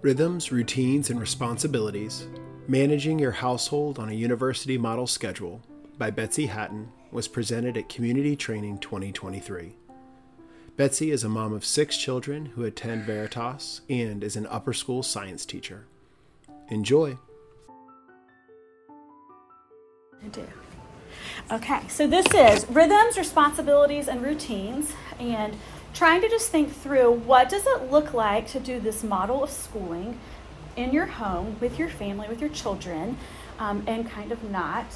Rhythms, Routines, and Responsibilities Managing Your Household on a University Model Schedule by Betsy Hatten was presented at Community Training 2023. Betsy is a mom of six children who attend Veritas and is an upper school science teacher. Enjoy! I do. Okay, so this is rhythms, responsibilities, and routines, and trying to just think through what does it look like to do this model of schooling in your home with your family, with your children, um, and kind of not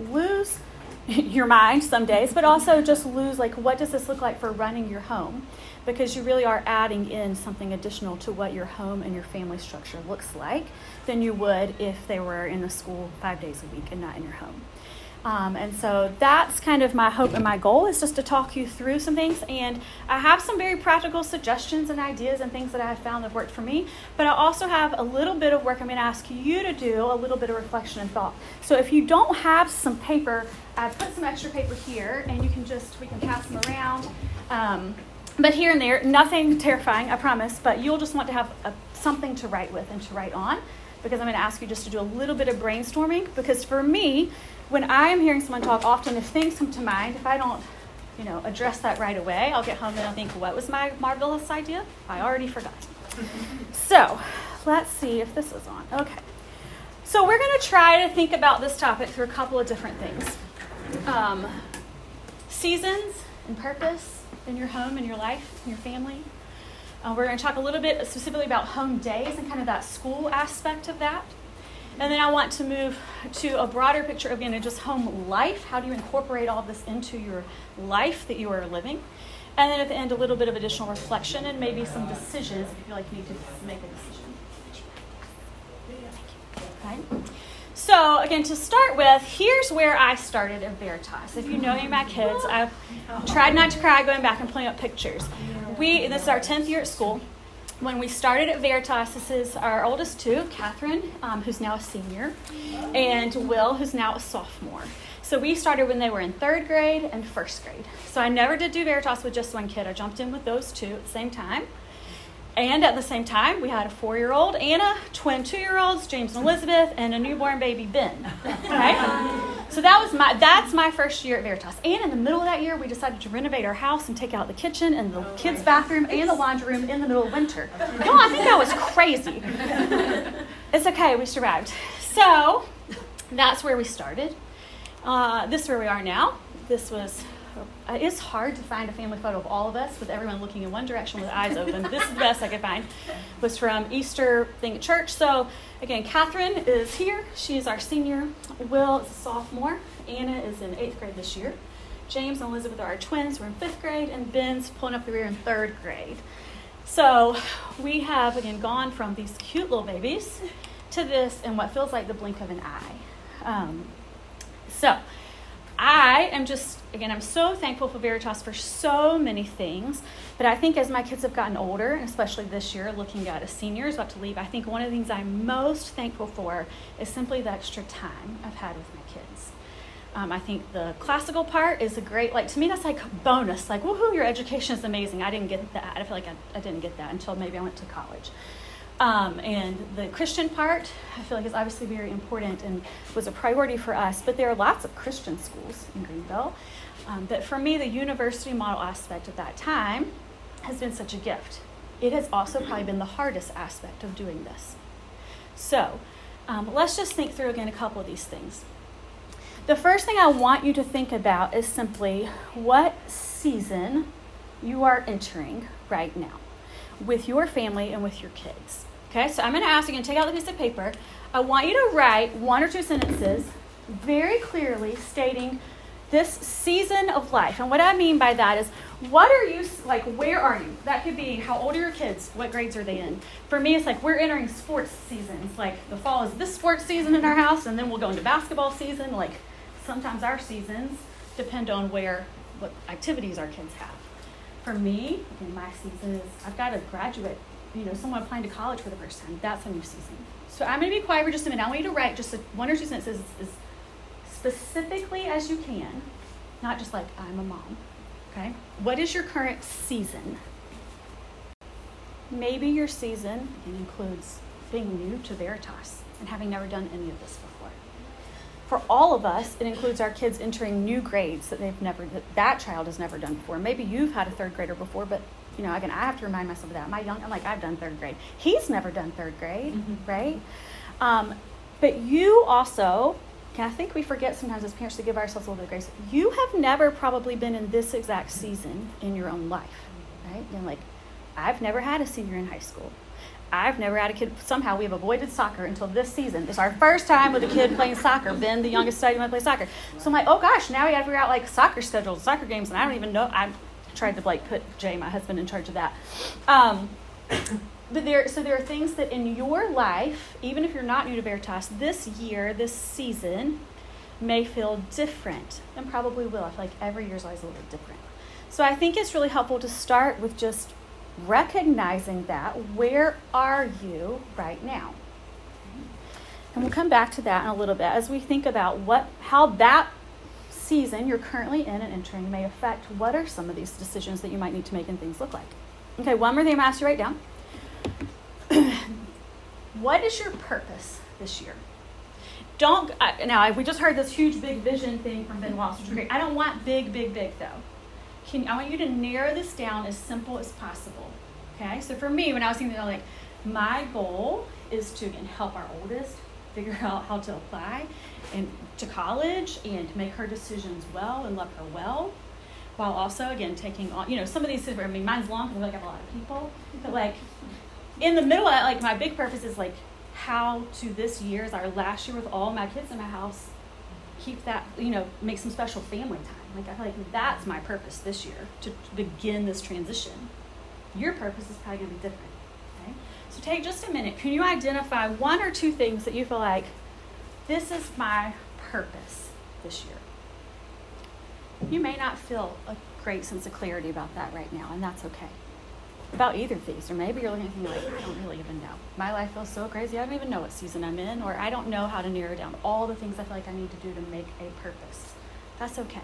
lose your mind some days, but also just lose like what does this look like for running your home? Because you really are adding in something additional to what your home and your family structure looks like than you would if they were in a school five days a week and not in your home. Um, and so that's kind of my hope and my goal is just to talk you through some things. And I have some very practical suggestions and ideas and things that I have found have worked for me. But I also have a little bit of work I'm going to ask you to do, a little bit of reflection and thought. So if you don't have some paper, I've put some extra paper here, and you can just, we can pass them around. Um, but here and there, nothing terrifying, I promise, but you'll just want to have a, something to write with and to write on because I'm going to ask you just to do a little bit of brainstorming because for me, when I'm hearing someone talk, often if things come to mind, if I don't, you know, address that right away, I'll get home and I'll think, what was my marvelous idea? I already forgot. so let's see if this is on. Okay. So we're going to try to think about this topic through a couple of different things. Um, seasons and purpose in your home, in your life, in your family. Uh, we're going to talk a little bit specifically about home days and kind of that school aspect of that. And then I want to move to a broader picture of just home life. How do you incorporate all this into your life that you are living? And then at the end, a little bit of additional reflection and maybe some decisions if you feel like you need to make a decision. Okay. So, again, to start with, here's where I started at Veritas. If you know any of my kids, I've tried not to cry going back and pulling up pictures. We, this is our 10th year at school when we started at Veritas, this is our oldest two, Catherine, um, who's now a senior, and Will, who's now a sophomore. So we started when they were in third grade and first grade. So I never did do Veritas with just one kid. I jumped in with those two at the same time. And at the same time, we had a four year old Anna, twin two year olds, James and Elizabeth, and a newborn baby, Ben. So that was my that's my first year at Veritas. And in the middle of that year, we decided to renovate our house and take out the kitchen and the kids' bathroom and the laundry room in the middle of winter. No, I think that was crazy. It's okay, we survived. So that's where we started. Uh, this is where we are now. This was uh, it's hard to find a family photo of all of us with everyone looking in one direction with eyes open. this is the best I could find. It was from Easter thing at church. So again, Catherine is here. She is our senior. Will is a sophomore. Anna is in eighth grade this year. James and Elizabeth are our twins. We're in fifth grade, and Ben's pulling up the rear in third grade. So we have again gone from these cute little babies to this in what feels like the blink of an eye. Um, so I am just, again, I'm so thankful for Veritas for so many things. But I think as my kids have gotten older, and especially this year, looking at a senior is about to leave, I think one of the things I'm most thankful for is simply the extra time I've had with my kids. Um, I think the classical part is a great, like, to me, that's like bonus. Like, woohoo, your education is amazing. I didn't get that. I feel like I, I didn't get that until maybe I went to college. Um, and the Christian part, I feel like is obviously very important and was a priority for us. But there are lots of Christian schools in Greenville. Um, but for me, the university model aspect at that time has been such a gift. It has also probably been the hardest aspect of doing this. So um, let's just think through again a couple of these things. The first thing I want you to think about is simply what season you are entering right now with your family and with your kids. Okay, so I'm going to ask you to take out the piece of paper. I want you to write one or two sentences very clearly stating this season of life. And what I mean by that is, what are you, like, where are you? That could be how old are your kids? What grades are they in? For me, it's like we're entering sports seasons. Like, the fall is this sports season in our house, and then we'll go into basketball season. Like, sometimes our seasons depend on where, what activities our kids have. For me, my season is I've got a graduate, you know, someone applying to college for the first time. That's a new season. So I'm going to be quiet for just a minute. I want you to write just a, one or two sentences as specifically as you can, not just like I'm a mom. Okay? What is your current season? maybe your season includes being new to Veritas and having never done any of this before. For all of us, it includes our kids entering new grades that they've never that, that child has never done before. Maybe you've had a third grader before, but you know, again, I have to remind myself of that. My young, I'm like, I've done third grade. He's never done third grade, mm-hmm. right? Um, but you also, I think we forget sometimes as parents to give ourselves a little bit of grace. You have never probably been in this exact season in your own life, right? And like, I've never had a senior in high school. I've never had a kid. Somehow we have avoided soccer until this season. It's our first time with a kid playing soccer. Ben, the youngest, want to play soccer. So I'm like, oh gosh, now we got to figure out like soccer schedules, soccer games, and I don't even know. I tried to like put Jay, my husband, in charge of that. Um, but there, so there are things that in your life, even if you're not new to Veritas, this year, this season, may feel different, and probably will. I feel like every year is always a little different. So I think it's really helpful to start with just recognizing that. Where are you right now? And we'll come back to that in a little bit as we think about what how that season you're currently in and entering may affect what are some of these decisions that you might need to make and things look like. Okay, one more thing I'm asked you write down. what is your purpose this year? Don't now. We just heard this huge big vision thing from Ben Wallace, which is great. I don't want big, big, big though. Can, I want you to narrow this down as simple as possible. Okay, so for me, when I was thinking, I'm like, my goal is to again help our oldest figure out how to apply and to college and make her decisions well and love her well while also again taking on you know some of these i mean mine's long because I have a lot of people but like in the middle that, like my big purpose is like how to this year is our last year with all my kids in my house keep that you know make some special family time. Like i feel like that's my purpose this year to begin this transition. Your purpose is probably going to be different okay? So take just a minute. Can you identify one or two things that you feel like this is my purpose this year you may not feel a great sense of clarity about that right now and that's okay about either of these. Or maybe you're looking at me like, I don't really even know. My life feels so crazy, I don't even know what season I'm in, or I don't know how to narrow down all the things I feel like I need to do to make a purpose. That's okay.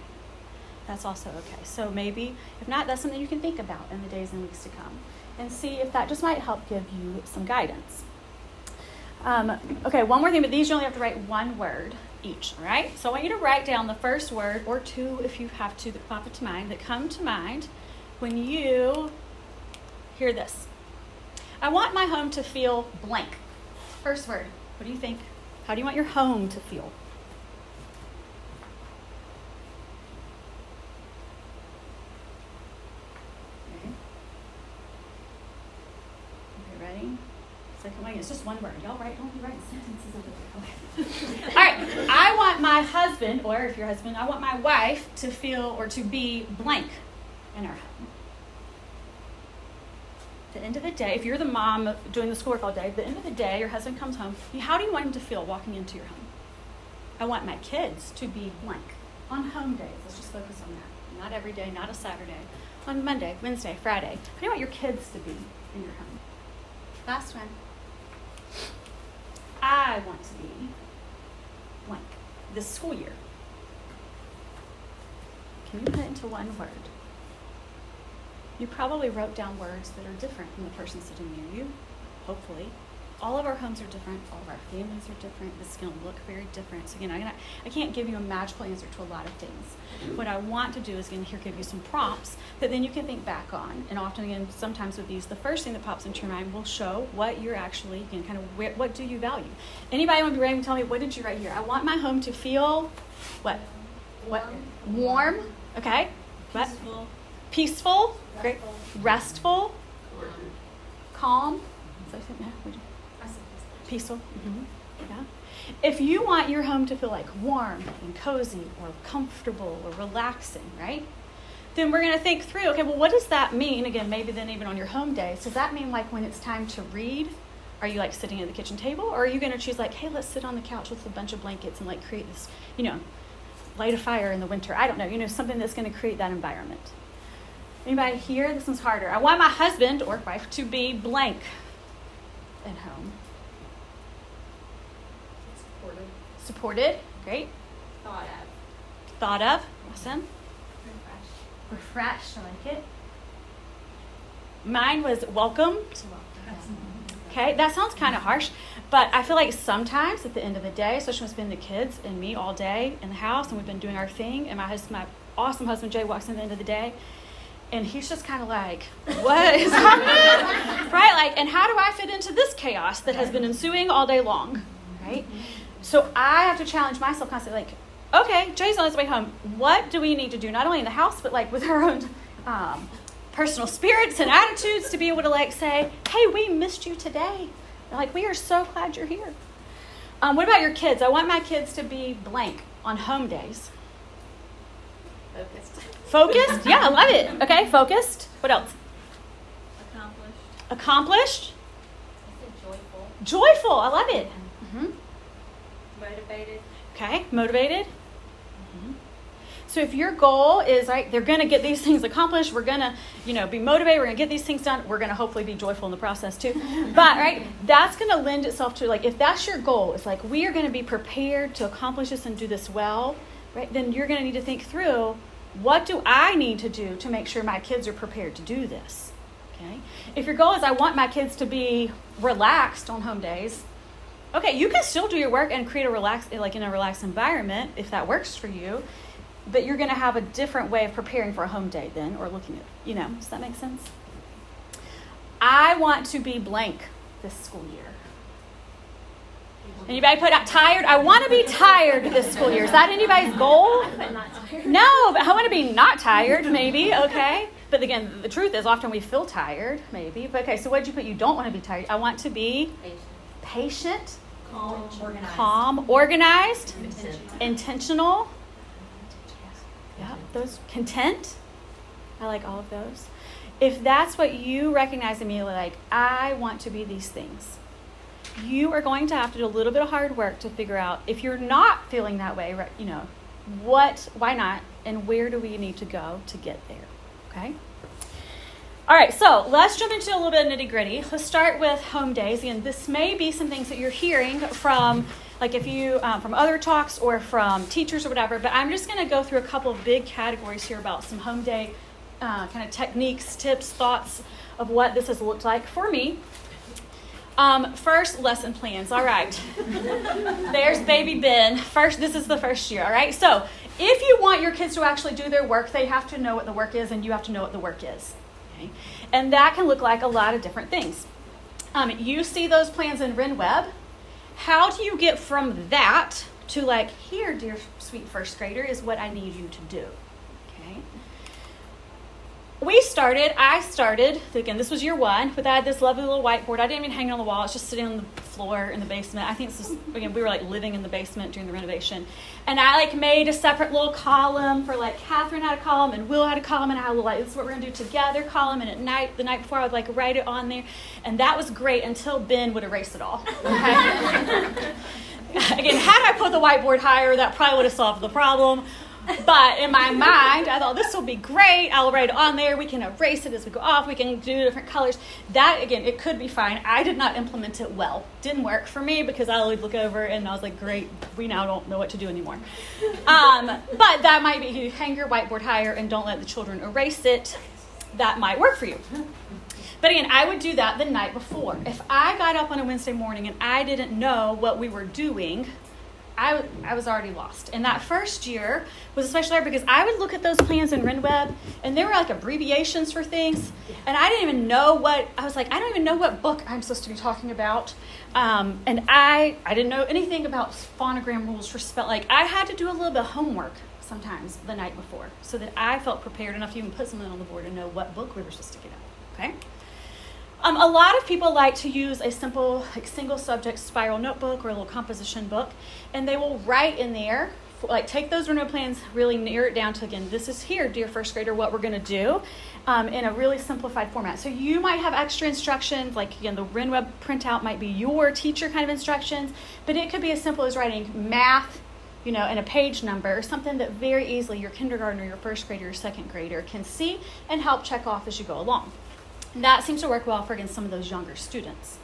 That's also okay. So maybe, if not, that's something you can think about in the days and weeks to come and see if that just might help give you some guidance. Um, okay, one more thing, but these you only have to write one word each, all right? So I want you to write down the first word or two if you have to that pop into mind that come to mind when you Hear this. I want my home to feel blank. First word. What do you think? How do you want your home to feel? Okay. Okay, ready? Second one. It's just one word. Y'all write, don't be writing sentences over there. Okay. All right. I want my husband, or if your husband, I want my wife to feel or to be blank in our home At the end of the day, if you're the mom doing the schoolwork all day, at the end of the day, your husband comes home. How do you want him to feel walking into your home? I want my kids to be blank on home days. Let's just focus on that. Not every day, not a Saturday. On Monday, Wednesday, Friday. How do you want your kids to be in your home? Last one. I want to be blank this school year. Can you put it into one word? You probably wrote down words that are different from the person sitting near you, hopefully. All of our homes are different. All of our families are different. This is going to look very different. So, again, I, I can't give you a magical answer to a lot of things. What I want to do is, again, here give you some prompts that then you can think back on. And often, again, sometimes with these, the first thing that pops into your mind will show what you're actually, again, kind of where, what do you value. Anybody want to be ready to tell me, what did you write here? I want my home to feel what? What? Warm. Okay. What? Peaceful. Great. Restful. Calm. Peaceful. Mm-hmm. Yeah. If you want your home to feel like warm and cozy or comfortable or relaxing, right? Then we're going to think through okay, well, what does that mean? Again, maybe then even on your home days. Does that mean like when it's time to read? Are you like sitting at the kitchen table? Or are you going to choose like, hey, let's sit on the couch with a bunch of blankets and like create this, you know, light a fire in the winter? I don't know, you know, something that's going to create that environment. Anybody here? This one's harder. I want my husband or wife to be blank at home. Supported. Supported. Great. Thought of. Thought of. Awesome. Refreshed. Refreshed. I like it. Mine was welcome. Okay, that sounds kind of harsh, but I feel like sometimes at the end of the day, especially when it's been the kids and me all day in the house, and we've been doing our thing, and my husband, my awesome husband Jay, walks in at the end of the day, and he's just kind of like, "What is happening?" right? Like, and how do I fit into this chaos that has been ensuing all day long? Right? Mm-hmm. So I have to challenge myself constantly, like, okay, Jay's on his way home. What do we need to do, not only in the house, but like with our own um, personal spirits and attitudes, to be able to like say, hey, we missed you today. Like, we are so glad you're here. Um, what about your kids? I want my kids to be blank on home days. Focused. Focused? Yeah, I love it. Okay, focused. What else? Accomplished. Accomplished? I said joyful. Joyful. I love it. hmm Motivated. Okay, motivated. Mhm. So if your goal is like they're going to get these things accomplished, we're going to, you know, be motivated, we're going to get these things done, we're going to hopefully be joyful in the process too. But right, that's going to lend itself to like if that's your goal, it's like we are going to be prepared to accomplish this and do this well, right? Then you're going to need to think through what do I need to do to make sure my kids are prepared to do this? Okay? If your goal is I want my kids to be relaxed on home days, okay, you can still do your work and create a relaxed, like in a relaxed environment if that works for you. But you're going to have a different way of preparing for a home day then, or looking at, you know, does that make sense? I want to be blank this school year. Anybody put out tired? I want to be tired this school year. Is that anybody's goal? No, but I want to be not tired, maybe, okay? But again, the truth is often we feel tired, maybe. But okay, so what'd you put? You don't want to be tired. I want to be Patient. Patient, Calm. Organized. calm, organized, Intentional. intentional. Yeah, those content. I like all of those. If that's what you recognize immediately, like I want to be these things, you are going to have to do a little bit of hard work to figure out if you're not feeling that way. right, You know, what, why not, and where do we need to go to get there? Okay. All right, so let's jump into a little bit of nitty gritty. Let's start with home days. Again, this may be some things that you're hearing from, like if you um, from other talks or from teachers or whatever. But I'm just going to go through a couple of big categories here about some home day uh, kind of techniques, tips, thoughts of what this has looked like for me. Um, first, lesson plans. All right. There's baby Ben. First, this is the first year. All right. So, if you want your kids to actually do their work, they have to know what the work is, and you have to know what the work is. Okay. And that can look like a lot of different things. Um, you see those plans in RenWeb. How do you get from that to like here, dear sweet first grader, is what I need you to do? We started, I started, again, this was year one, but I had this lovely little whiteboard. I didn't even hang it on the wall. It's just sitting on the floor in the basement. I think this was, again, we were like living in the basement during the renovation. And I like made a separate little column for like Catherine had a column and Will had a column and I little like, this is what we're to do together column. And at night, the night before, I would like write it on there. And that was great until Ben would erase it all. Okay? again, had I put the whiteboard higher, that probably would have solved the problem. But in my mind, I thought this will be great. I'll write it on there. We can erase it as we go off. We can do different colors. That again, it could be fine. I did not implement it well. Didn't work for me because I would look over and I was like, great, we now don't know what to do anymore. Um, but that might be you hang your whiteboard higher and don't let the children erase it. That might work for you. But again, I would do that the night before. If I got up on a Wednesday morning and I didn't know what we were doing, I, I was already lost. And that first year was especially hard because I would look at those plans in RenWeb and there were like abbreviations for things. And I didn't even know what, I was like, I don't even know what book I'm supposed to be talking about. Um, and I, I didn't know anything about phonogram rules for spell. Like I had to do a little bit of homework sometimes the night before so that I felt prepared enough to even put something on the board and know what book we were supposed to get out. Okay? Um, a lot of people like to use a simple, like single subject spiral notebook or a little composition book, and they will write in there, like take those remote plans, really narrow it down to again, this is here, dear first grader, what we're going to do um, in a really simplified format. So you might have extra instructions, like again, the RenWeb printout might be your teacher kind of instructions, but it could be as simple as writing math, you know, and a page number, or something that very easily your kindergartner, your first grader, your second grader can see and help check off as you go along. That seems to work well for against some of those younger students.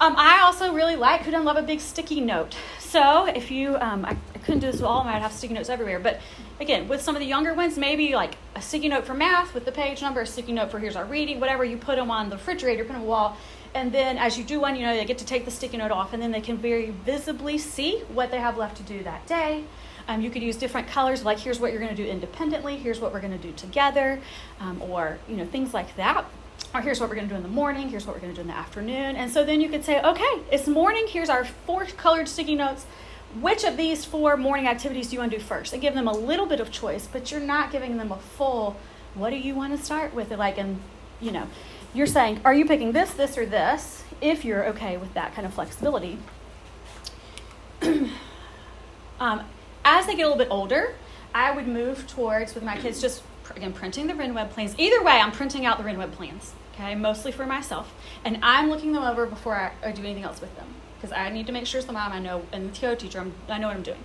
Um, I also really like, who doesn't love a big sticky note? So if you, um, I, I couldn't do this with all of them. I'd have sticky notes everywhere. But again, with some of the younger ones, maybe like a sticky note for math with the page number, a sticky note for here's our reading, whatever. You put them on the refrigerator, put them on the wall, and then as you do one, you know they get to take the sticky note off, and then they can very visibly see what they have left to do that day. Um, you could use different colors, like here's what you're going to do independently, here's what we're going to do together, um, or you know things like that or here's what we're going to do in the morning, here's what we're going to do in the afternoon. And so then you could say, okay, it's morning, here's our four colored sticky notes. Which of these four morning activities do you want to do first? And give them a little bit of choice, but you're not giving them a full, what do you want to start with? Like, and, you know, you're saying, are you picking this, this, or this, if you're okay with that kind of flexibility. um, as they get a little bit older, I would move towards, with my kids, just again, printing the RenWeb plans. Either way, I'm printing out the RenWeb plans, okay, mostly for myself. And I'm looking them over before I, I do anything else with them because I need to make sure as the mom I know, and the TO teacher, I'm, I know what I'm doing.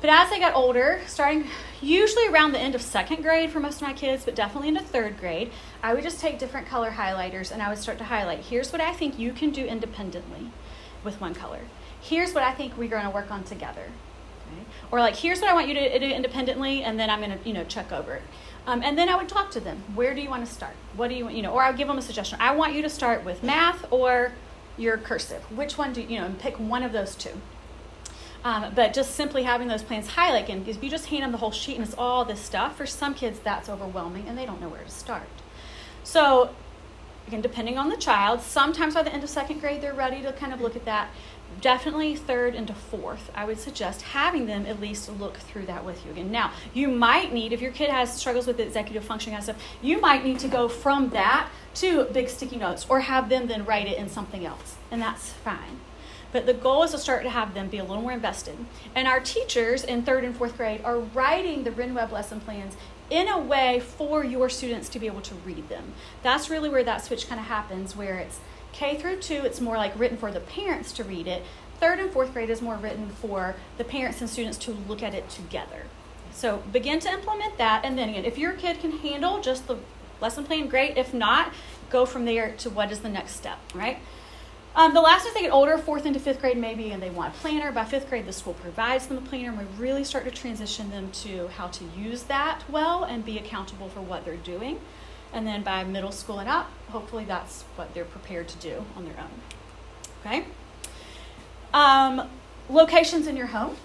But as they got older, starting usually around the end of second grade for most of my kids, but definitely into third grade, I would just take different color highlighters and I would start to highlight. Here's what I think you can do independently with one color. Here's what I think we're going to work on together. Or like, here's what I want you to do independently, and then I'm going to, you know, check over it. Um, and then I would talk to them. Where do you want to start? What do you want, you know, or I'll give them a suggestion. I want you to start with math or your cursive. Which one do you, know, and pick one of those two. Um, but just simply having those plans highlight, and if you just hand them the whole sheet and it's all this stuff, for some kids that's overwhelming and they don't know where to start. So, again, depending on the child, sometimes by the end of second grade they're ready to kind of look at that definitely third into fourth, I would suggest having them at least look through that with you again. Now, you might need, if your kid has struggles with executive functioning and stuff, you might need to go from that to big sticky notes or have them then write it in something else, and that's fine. But the goal is to start to have them be a little more invested. And our teachers in third and fourth grade are writing the RenWeb lesson plans in a way for your students to be able to read them. That's really where that switch kind of happens, where it's K through two, it's more like written for the parents to read it. Third and fourth grade is more written for the parents and students to look at it together. So begin to implement that, and then again, if your kid can handle just the lesson plan, great. If not, go from there to what is the next step, right? Um, the last as they get older, fourth into fifth grade, maybe, and they want a planner. By fifth grade, the school provides them a planner, and we really start to transition them to how to use that well and be accountable for what they're doing. And then by middle school and up, hopefully that's what they're prepared to do on their own. Okay? Um, locations in your home,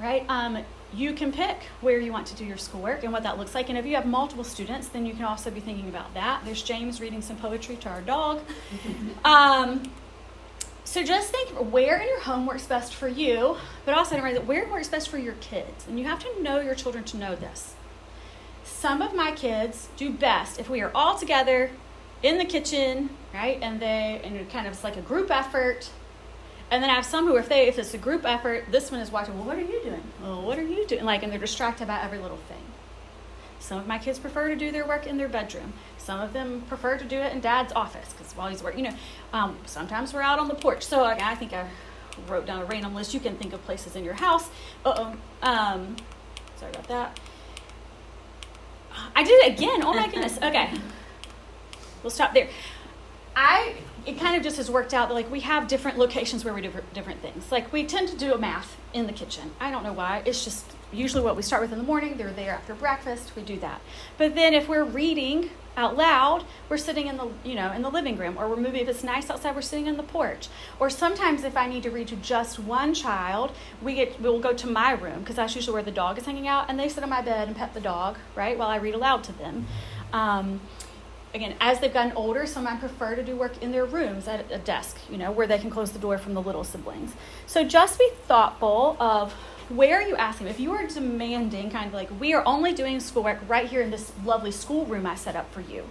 right? Um, you can pick where you want to do your schoolwork and what that looks like. And if you have multiple students, then you can also be thinking about that. There's James reading some poetry to our dog. Um, so just think where in your home works best for you, but also where works best for your kids. And you have to know your children to know this some of my kids do best if we are all together in the kitchen, right? And they and kind of it's like a group effort. And then I have some who, if they if it's a group effort, this one is watching. Well, what are you doing? Well, what are you doing? Like, and they're distracted by every little thing. Some of my kids prefer to do their work in their bedroom. Some of them prefer to do it in dad's office because while he's working, you know, um, sometimes we're out on the porch. So like, I think I wrote down a random list. You can think of places in your house. Uh oh. Um, sorry about that. I did it again. Oh my goodness. Okay. We'll stop there. I it kind of just has worked out that like we have different locations where we do different things. Like we tend to do a math in the kitchen. I don't know why. It's just usually what we start with in the morning. They're there after breakfast. We do that. But then if we're reading out loud, we're sitting in the you know in the living room, or we're moving. If it's nice outside, we're sitting on the porch. Or sometimes if I need to read to just one child, we get we'll go to my room because that's usually where the dog is hanging out, and they sit on my bed and pet the dog right while I read aloud to them. Um, again, as they've gotten older, some I prefer to do work in their rooms at a desk, you know, where they can close the door from the little siblings. So just be thoughtful of where are you asking? If you are demanding, kind of like, we are only doing schoolwork right here in this lovely schoolroom I set up for you.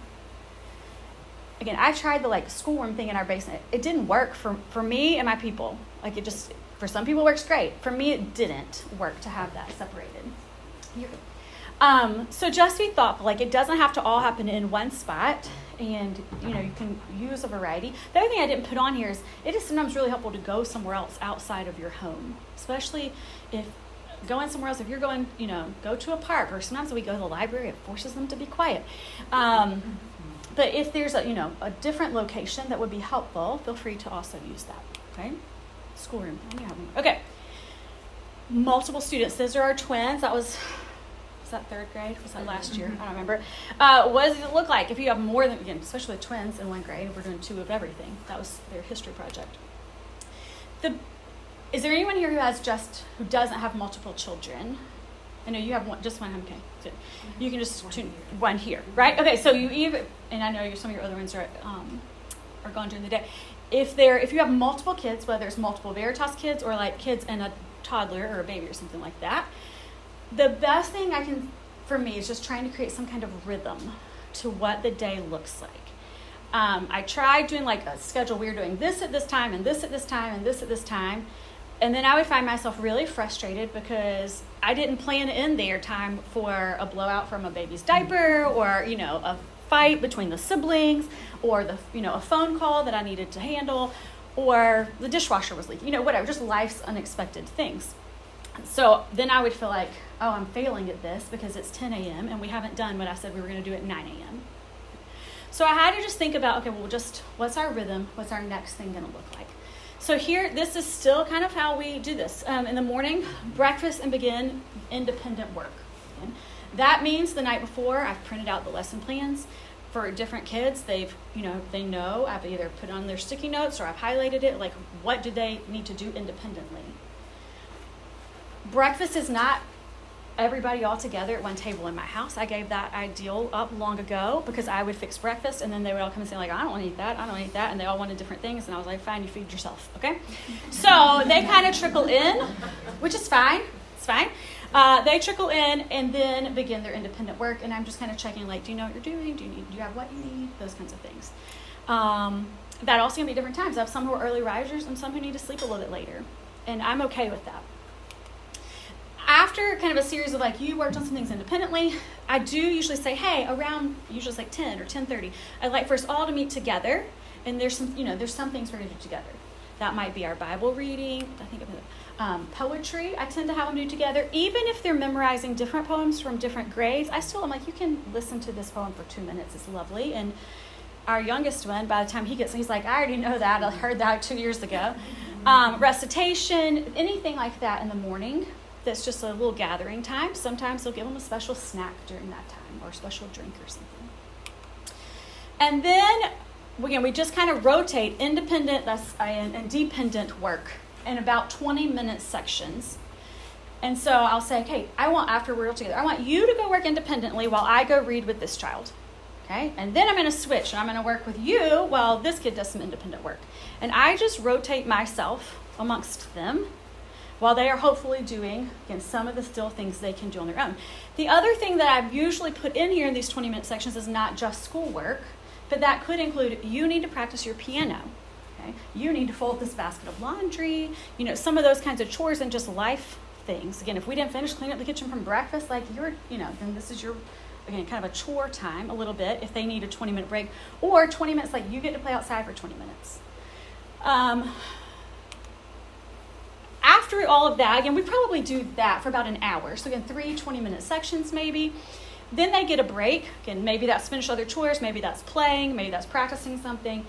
Again, I tried the like schoolroom thing in our basement. It didn't work for, for me and my people. Like it just, for some people, works great. For me, it didn't work to have that separated. Um, so just be thoughtful. Like it doesn't have to all happen in one spot, and you know you can use a variety. The other thing I didn't put on here is it is sometimes really helpful to go somewhere else outside of your home, especially if going somewhere else. If you're going, you know, go to a park, or sometimes we go to the library, it forces them to be quiet. Um, but if there's a you know a different location that would be helpful, feel free to also use that. Okay, schoolroom. Okay. multiple students. Those are our twins. That was was that third grade? Was that last year? I don't remember. Uh, what does it look like if you have more than again, especially twins in one grade? We're doing two of everything. That was their history project. The is there anyone here who has just who doesn't have multiple children? I know you have one, just one. Okay, so you can just tune one here, right? Okay, so you even, and I know some of your other ones are um, are gone during the day. If there, if you have multiple kids, whether it's multiple Veritas kids or like kids and a toddler or a baby or something like that, the best thing I can for me is just trying to create some kind of rhythm to what the day looks like. Um, I tried doing like a schedule. We were doing this at this time and this at this time and this at this time. And then I would find myself really frustrated because I didn't plan in there time for a blowout from a baby's mm-hmm. diaper or, you know, a fight between the siblings or the, you know, a phone call that I needed to handle or the dishwasher was leaking, you know, whatever, just life's unexpected things. So then I would feel like, oh, I'm failing at this because it's 10 a.m. and we haven't done what I said we were going to do at 9 a.m. So I had to just think about, okay, well, just what's our rhythm? What's our next thing going to look like? So here, this is still kind of how we do this. Um, in the morning, breakfast and begin independent work. Okay? That means the night before, I've printed out the lesson plans for different kids. They've, you know, they know I've either put on their sticky notes or I've highlighted it. Like, what do they need to do independently? breakfast is not everybody all together at one table in my house. I gave that ideal up long ago because I would fix breakfast and then they would all come and say like, I don't want to eat that, I don't eat that, and they all wanted different things, and I was like, fine, you feed yourself, okay? So they kind of trickle in, which is fine. It's fine. Uh, they trickle in and then begin their independent work, and I'm just kind of checking like, do you know what you're doing? Do you need? Do you have what you need? Those kinds of things. Um, that also can be different times. I have some who are early risers and some who need to sleep a little bit later, and I'm okay with that after kind of a series of like you worked on some things independently i do usually say hey around usually it's like 10 or 10.30 i'd like for us all to meet together and there's some you know there's some things we're going to do together. That might be our bible reading i think of um, poetry i tend to have them do together. Even if they're memorizing different poems from different grades i still am like you can listen to this poem for two minutes it's lovely. And our youngest one by the time he gets he's like i already know that i heard that two years ago. Um, recitation anything like that in the morning that's just a little gathering time. Sometimes they'll give them a special snack during that time or a special drink or something. And then, again, we just kind of rotate independent and dependent work in about 20 minute sections. And so I'll say, okay, I want, after we're all together, I want you to go work independently while I go read with this child. Okay? And then I'm going to switch and I'm going to work with you while this kid does some independent work. And I just rotate myself amongst them while they are hopefully doing, again, some of the still things they can do on their own. The other thing that I've usually put in here in these 20 minute sections is not just schoolwork, but that could include you need to practice your piano. Okay? You need to fold this basket of laundry, you know, some of those kinds of chores and just life things. Again, if we didn't finish cleaning up the kitchen from breakfast, like you're, you know, then this is your again kind of a chore time a little bit if they need a 20 minute break or 20 minutes like you get to play outside for 20 minutes um, after all of that, again, we probably do that for about an hour. So, again, three 20 minute sections maybe. Then they get a break. Again, maybe that's finish other chores, maybe that's playing, maybe that's practicing something.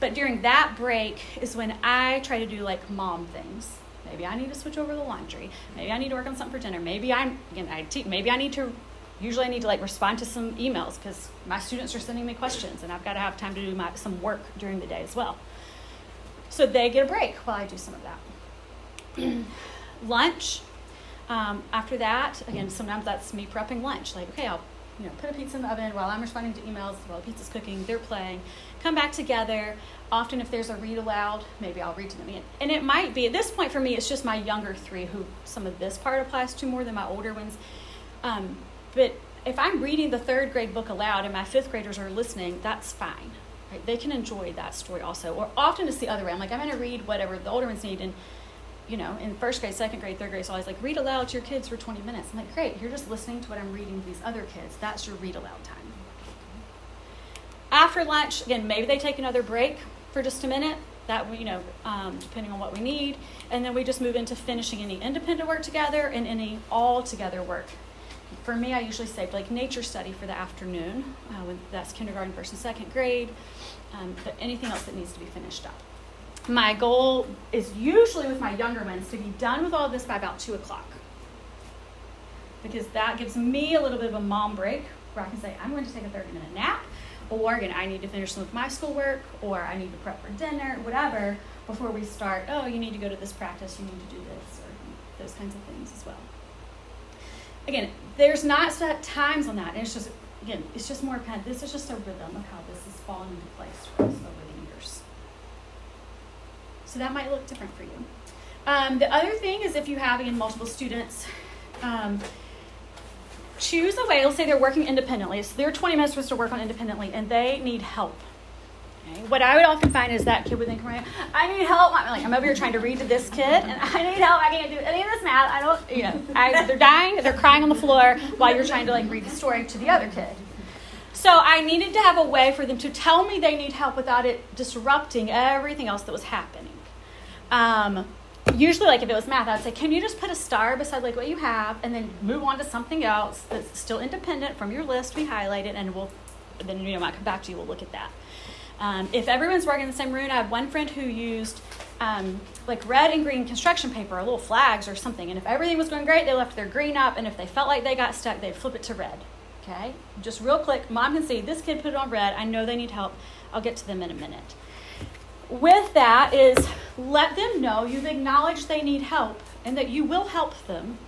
But during that break is when I try to do like mom things. Maybe I need to switch over the laundry. Maybe I need to work on something for dinner. Maybe I'm again I te- maybe I need to usually I need to like respond to some emails because my students are sending me questions and I've got to have time to do my, some work during the day as well. So they get a break while I do some of that. lunch. Um, after that, again, sometimes that's me prepping lunch. Like, okay, I'll you know put a pizza in the oven while I'm responding to emails while the pizza's cooking. They're playing. Come back together. Often, if there's a read aloud, maybe I'll read to them. And it might be at this point for me, it's just my younger three who some of this part applies to more than my older ones. Um, but if I'm reading the third grade book aloud and my fifth graders are listening, that's fine. Right? They can enjoy that story also. Or often it's the other way. I'm like, I'm going to read whatever the older ones need, and you know, in first grade, second grade, third grade, so I was like, read aloud to your kids for 20 minutes. I'm like, great, you're just listening to what I'm reading to these other kids. That's your read aloud time. After lunch, again, maybe they take another break for just a minute. That you know, um, depending on what we need, and then we just move into finishing any independent work together and any all together work. For me, I usually say like nature study for the afternoon. Uh, when that's kindergarten, and second grade, um, but anything else that needs to be finished up. My goal is usually with my younger ones to be done with all this by about 2 o'clock. Because that gives me a little bit of a mom break where I can say, I'm going to take a 30 minute nap, or again, I need to finish some of my schoolwork, or I need to prep for dinner, whatever, before we start, oh, you need to go to this practice, you need to do this, or those kinds of things as well. Again, there's not set times on that, and it's just, again, it's just more kind of, this is just a rhythm of how this is falling into place for us. So that might look different for you. Um, the other thing is if you have, again, multiple students, um, choose a way, let's say they're working independently, so they're 20 minutes supposed to work on independently, and they need help. Okay? What I would often find is that kid would think, I need help. I'm like, I'm over here trying to read to this kid, and I need help. I can't do any of this math. I don't, you know, I, they're dying, they're crying on the floor while you're trying to like read the story to the other kid. So I needed to have a way for them to tell me they need help without it disrupting everything else that was happening. Um, usually like if it was math i'd say can you just put a star beside like what you have and then move on to something else that's still independent from your list we highlighted and we'll then you know i come back to you we'll look at that. Um, if everyone's working in the same room i have one friend who used um, like red and green construction paper or little flags or something and if everything was going great they left their green up and if they felt like they got stuck they'd flip it to red okay? Just real quick mom can see this kid put it on red i know they need help i'll get to them in a minute with that is let them know you've acknowledged they need help and that you will help them,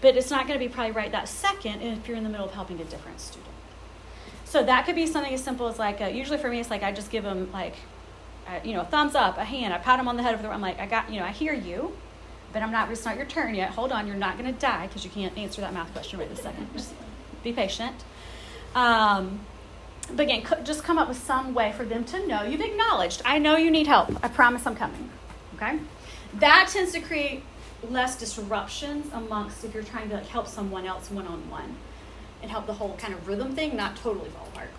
but it's not going to be probably right that second if you're in the middle of helping a different student. So that could be something as simple as like, a, usually for me, it's like I just give them like, a, you know, a thumbs up, a hand, I pat them on the head of the. I'm like, I got, you know, I hear you, but I'm not. It's not your turn yet. Hold on, you're not going to die because you can't answer that math question right this second. Just be patient. Um, but again, just come up with some way for them to know you've acknowledged, I know you need help. I promise I'm coming. Okay? That tends to create less disruptions amongst if you're trying to like, help someone else one on one and help the whole kind of rhythm thing not totally fall apart.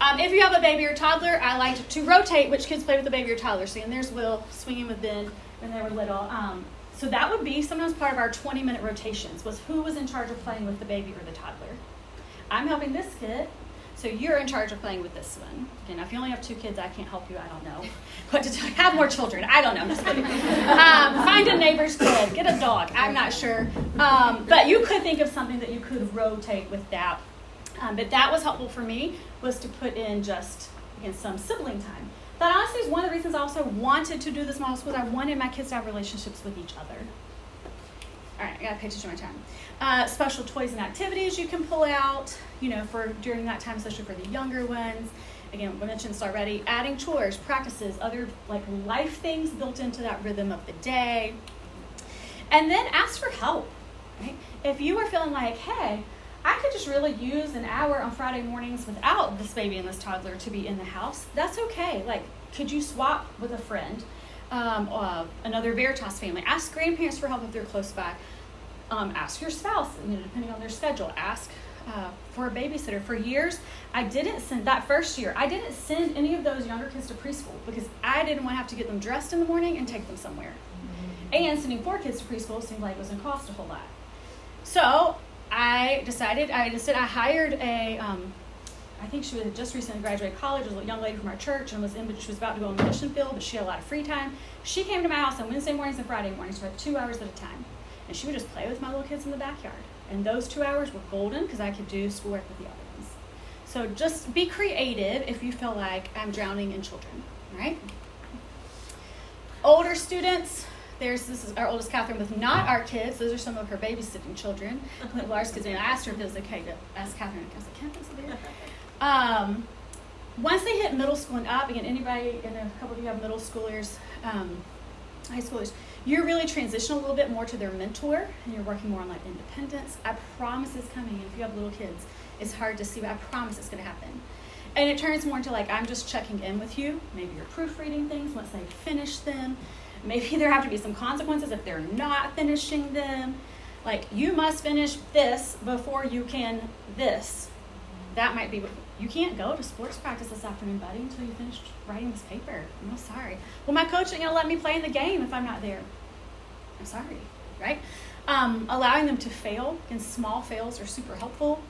Um, if you have a baby or toddler, I like to rotate which kids play with the baby or toddler. See, and there's Will swinging with Ben when they were little. Um, so that would be sometimes part of our 20 minute rotations was who was in charge of playing with the baby or the toddler. I'm helping this kid so you're in charge of playing with this one. Okay, now if you only have two kids, I can't help you. I don't know But to you. Have more children. I don't know. I'm just kidding. Um, find a neighbor's kid. Get a dog. I'm not sure. Um, but you could think of something that you could rotate with that. Um, but that was helpful for me was to put in just again some sibling time. That honestly is one of the reasons I also wanted to do this model school. I wanted my kids to have relationships with each other. All right, I gotta pay attention to my time. Uh, special toys and activities you can pull out, you know, for during that time, especially for the younger ones. Again, we mentioned this already. Adding chores, practices, other like life things built into that rhythm of the day. And then ask for help. Right? If you are feeling like, hey, I could just really use an hour on Friday mornings without this baby and this toddler to be in the house, that's okay. Like, could you swap with a friend? Um, uh, another Veritas family. Ask grandparents for help if they're close by um, ask your spouse, you know, depending on their schedule. Ask uh, for a babysitter. For years, I didn't send that first year. I didn't send any of those younger kids to preschool because I didn't want to have to get them dressed in the morning and take them somewhere. Mm-hmm. And sending four kids to preschool seemed like it was going to cost a whole lot. So I decided. I instead I hired a. Um, I think she was just recently graduated college. Was a young lady from our church and was in. She was about to go on the mission field, but she had a lot of free time. She came to my house on Wednesday mornings and Friday mornings for two hours at a time and she would just play with my little kids in the backyard. And those two hours were golden because I could do schoolwork with the other ones. So just be creative if you feel like I'm drowning in children, right? Older students, there's this is our oldest Catherine with not our kids. Those are some of her babysitting children. Lars. And I asked her if it was okay to ask Catherine. I was like, Catherine, um, once they hit middle school and up, again, anybody, and a couple of you have middle schoolers, um, high schoolers, you're really transitioning a little bit more to their mentor and you're working more on like independence. I promise it's coming. If you have little kids, it's hard to see, but I promise it's going to happen. And it turns more into like, I'm just checking in with you. Maybe you're proofreading things once they finish them. Maybe there have to be some consequences if they're not finishing them. Like, you must finish this before you can this. That might be you can't go to sports practice this afternoon, buddy, until you finish writing this paper. I'm sorry. Well, my coach ain't gonna let me play in the game if I'm not there. I'm sorry, right? Um, allowing them to fail and small fails are super helpful.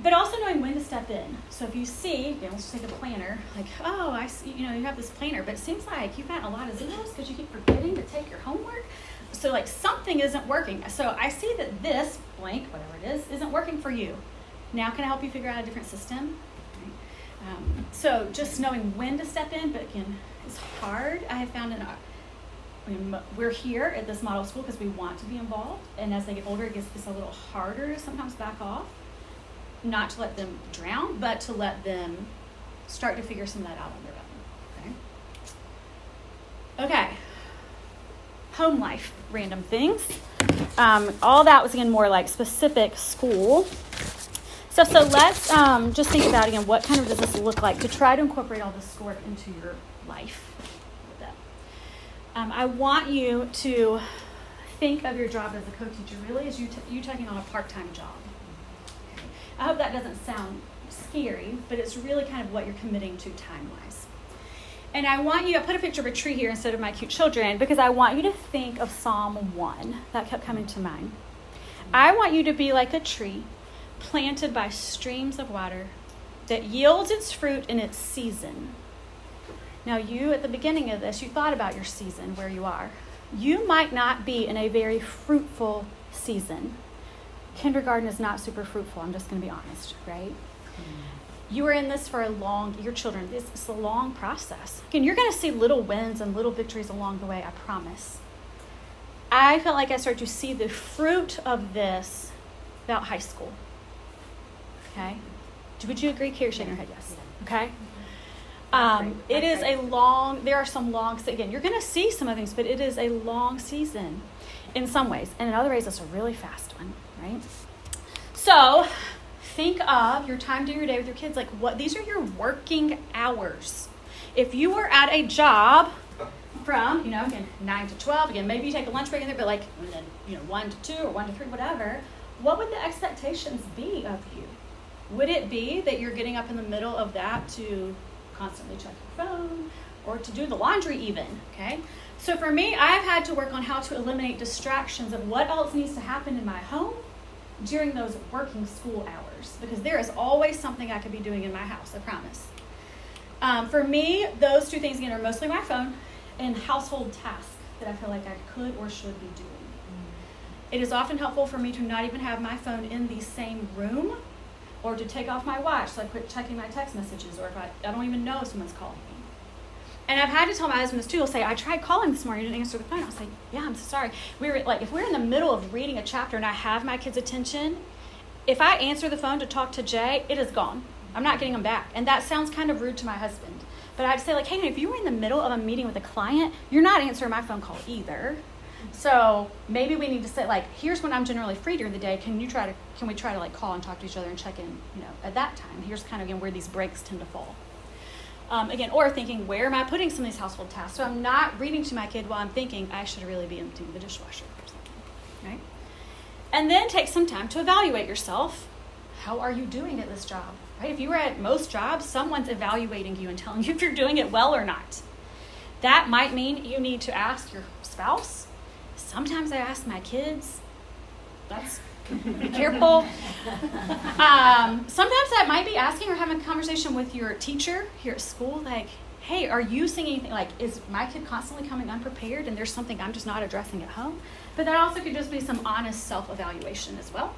but also knowing when to step in. So if you see, again, let's just take a planner, like, oh, I see, you know, you have this planner, but it seems like you've got a lot of zeros because you keep forgetting to take your homework. So like something isn't working. So I see that this blank, whatever it is, isn't working for you. Now can I help you figure out a different system? Um, so just knowing when to step in, but again, it's hard. I have found in our, we're here at this model school because we want to be involved, and as they get older, it gets it's a little harder to sometimes back off not to let them drown, but to let them start to figure some of that out on their own. Okay. Okay. Home life, random things. Um, all that was again more like specific school stuff. So let's um, just think about again what kind of does this look like to try to incorporate all this schoolwork into your life. Um, I want you to think of your job as a co-teacher really as you, t- you taking on a part-time job. I hope that doesn't sound scary, but it's really kind of what you're committing to time wise. And I want you, I put a picture of a tree here instead of my cute children because I want you to think of Psalm 1. That kept coming to mind. I want you to be like a tree planted by streams of water that yields its fruit in its season. Now, you at the beginning of this, you thought about your season where you are. You might not be in a very fruitful season kindergarten is not super fruitful. I'm just going to be honest, right? You are in this for a long, your children, it's, it's a long process. Again, you're going to see little wins and little victories along the way, I promise. I felt like I started to see the fruit of this about high school. Okay? Would you agree? Carrie, shaking your head, yes. Okay? Um, it is a long, there are some long, again, you're going to see some of things, but it is a long season in some ways. And in other ways, it's a really fast one right? So think of your time during your day with your kids like what these are your working hours. If you were at a job from, you know, again, 9 to 12, again, maybe you take a lunch break in there, but like, you know, 1 to 2 or 1 to 3, whatever, what would the expectations be of you? Would it be that you're getting up in the middle of that to constantly check your phone or to do the laundry even, okay? So for me, I've had to work on how to eliminate distractions of what else needs to happen in my home during those working school hours because there is always something I could be doing in my house, I promise. Um, for me, those two things again are mostly my phone and household tasks that I feel like I could or should be doing. It is often helpful for me to not even have my phone in the same room or to take off my watch so I quit checking my text messages or if I, I don't even know if someone's calling me. And I've had to tell my husband this too. He'll say, I tried calling this morning, you didn't answer the phone. I'll say, Yeah, I'm so sorry. We were like, if we're in the middle of reading a chapter and I have my kid's attention, if I answer the phone to talk to Jay, it is gone. I'm not getting them back. And that sounds kind of rude to my husband. But I'd say, like, hey, if you were in the middle of a meeting with a client, you're not answering my phone call either. So maybe we need to say, like, here's when I'm generally free during the day. Can you try to, can we try to like call and talk to each other and check in, you know, at that time? Here's kind of again where these breaks tend to fall. Um, again, or thinking, where am I putting some of these household tasks? So I'm not reading to my kid while I'm thinking, I should really be emptying the dishwasher or something, right? And then take some time to evaluate yourself. How are you doing at this job? Right? If you were at most jobs, someone's evaluating you and telling you if you're doing it well or not. That might mean you need to ask your spouse. Sometimes I ask my kids. That's be careful. Um, sometimes that might be asking or having a conversation with your teacher here at school, like, hey, are you seeing anything? Like, is my kid constantly coming unprepared and there's something I'm just not addressing at home? But that also could just be some honest self evaluation as well.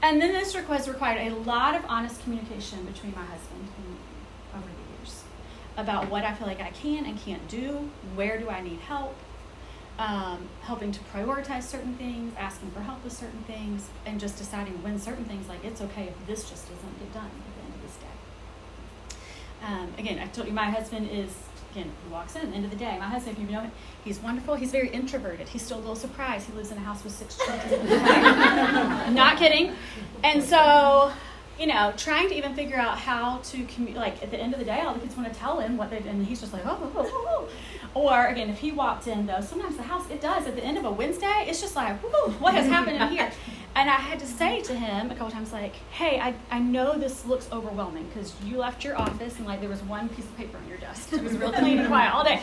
And then this request required a lot of honest communication between my husband and me over the years about what I feel like I can and can't do, where do I need help, um, helping to prioritize certain things, asking for help with certain things, and just deciding when certain things, like it's okay if this just doesn't get done at the end of this day. Um, again, I told you my husband is, again, he walks in at the end of the day. My husband, if you know him, he's wonderful. He's very introverted. He's still a little surprised. He lives in a house with six children. Not kidding. And so, you know, trying to even figure out how to commu- like at the end of the day, all the kids want to tell him what they and he's just like, oh, oh, oh, oh. Or again, if he walked in though, sometimes the house it does at the end of a Wednesday, it's just like, what has happened in here? And I had to say to him a couple times, like, hey, I, I know this looks overwhelming because you left your office and like there was one piece of paper on your desk. It was real clean and quiet all day.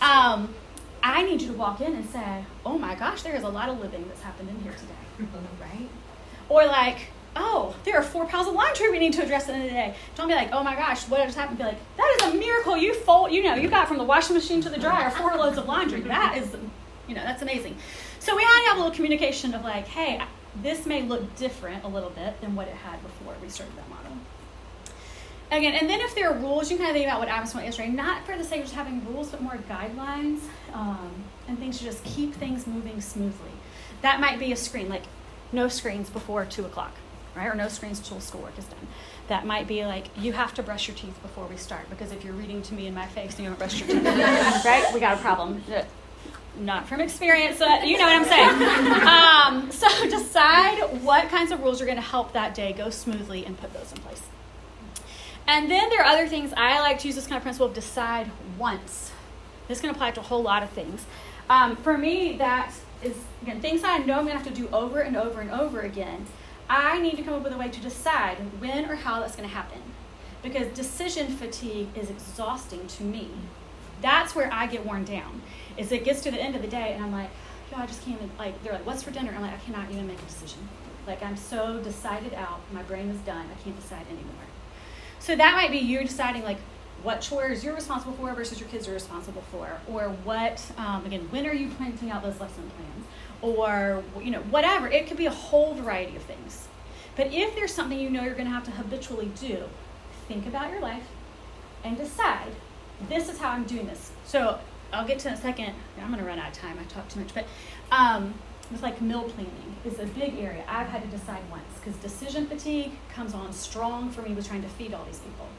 Um, I need you to walk in and say, oh my gosh, there is a lot of living that's happened in here today, right? Or like, oh, there are four piles of laundry we need to address at the day. Don't be like, oh my gosh, what just happened? Be like, that is a miracle. You fold, you know, you got from the washing machine to the dryer four loads of laundry. That is, you know, that's amazing. So we had to have a little communication of like, hey, this may look different a little bit than what it had before we started that model. Again, and then if there are rules, you kind of think about what Adams went yesterday, not for the sake of just having rules, but more guidelines um, and things to just keep things moving smoothly. That might be a screen, like no screens before two o'clock, right? Or no screens until schoolwork is done. That might be like you have to brush your teeth before we start because if you're reading to me in my face and you don't brushed your teeth, right? We got a problem. Uh, not from experience, uh, you know what I'm saying. Um, so decide what kinds of rules are going to help that day go smoothly and put those in place. And then there are other things I like to use this kind of principle of decide once. This can apply to a whole lot of things. Um, for me, that is again things I know I'm going to have to do over and over and over again. I need to come up with a way to decide when or how that's going to happen, because decision fatigue is exhausting to me. That's where I get worn down. Is it gets to the end of the day and I'm like, yo, I just can't like. They're like, what's for dinner? I'm like, I cannot even make a decision. Like I'm so decided out. My brain is done. I can't decide anymore. So that might be you deciding like what chores you're responsible for versus your kids are responsible for, or what um, again when are you printing out those lesson plans, or you know whatever. It could be a whole variety of things. But if there's something you know you're going to have to habitually do, think about your life and decide this is how I'm doing this. So I'll get to in a second. I'm going to run out of time. I talk too much, but um, with like meal planning is a big area I've had to decide once because decision fatigue comes on strong for me with trying to feed all these people.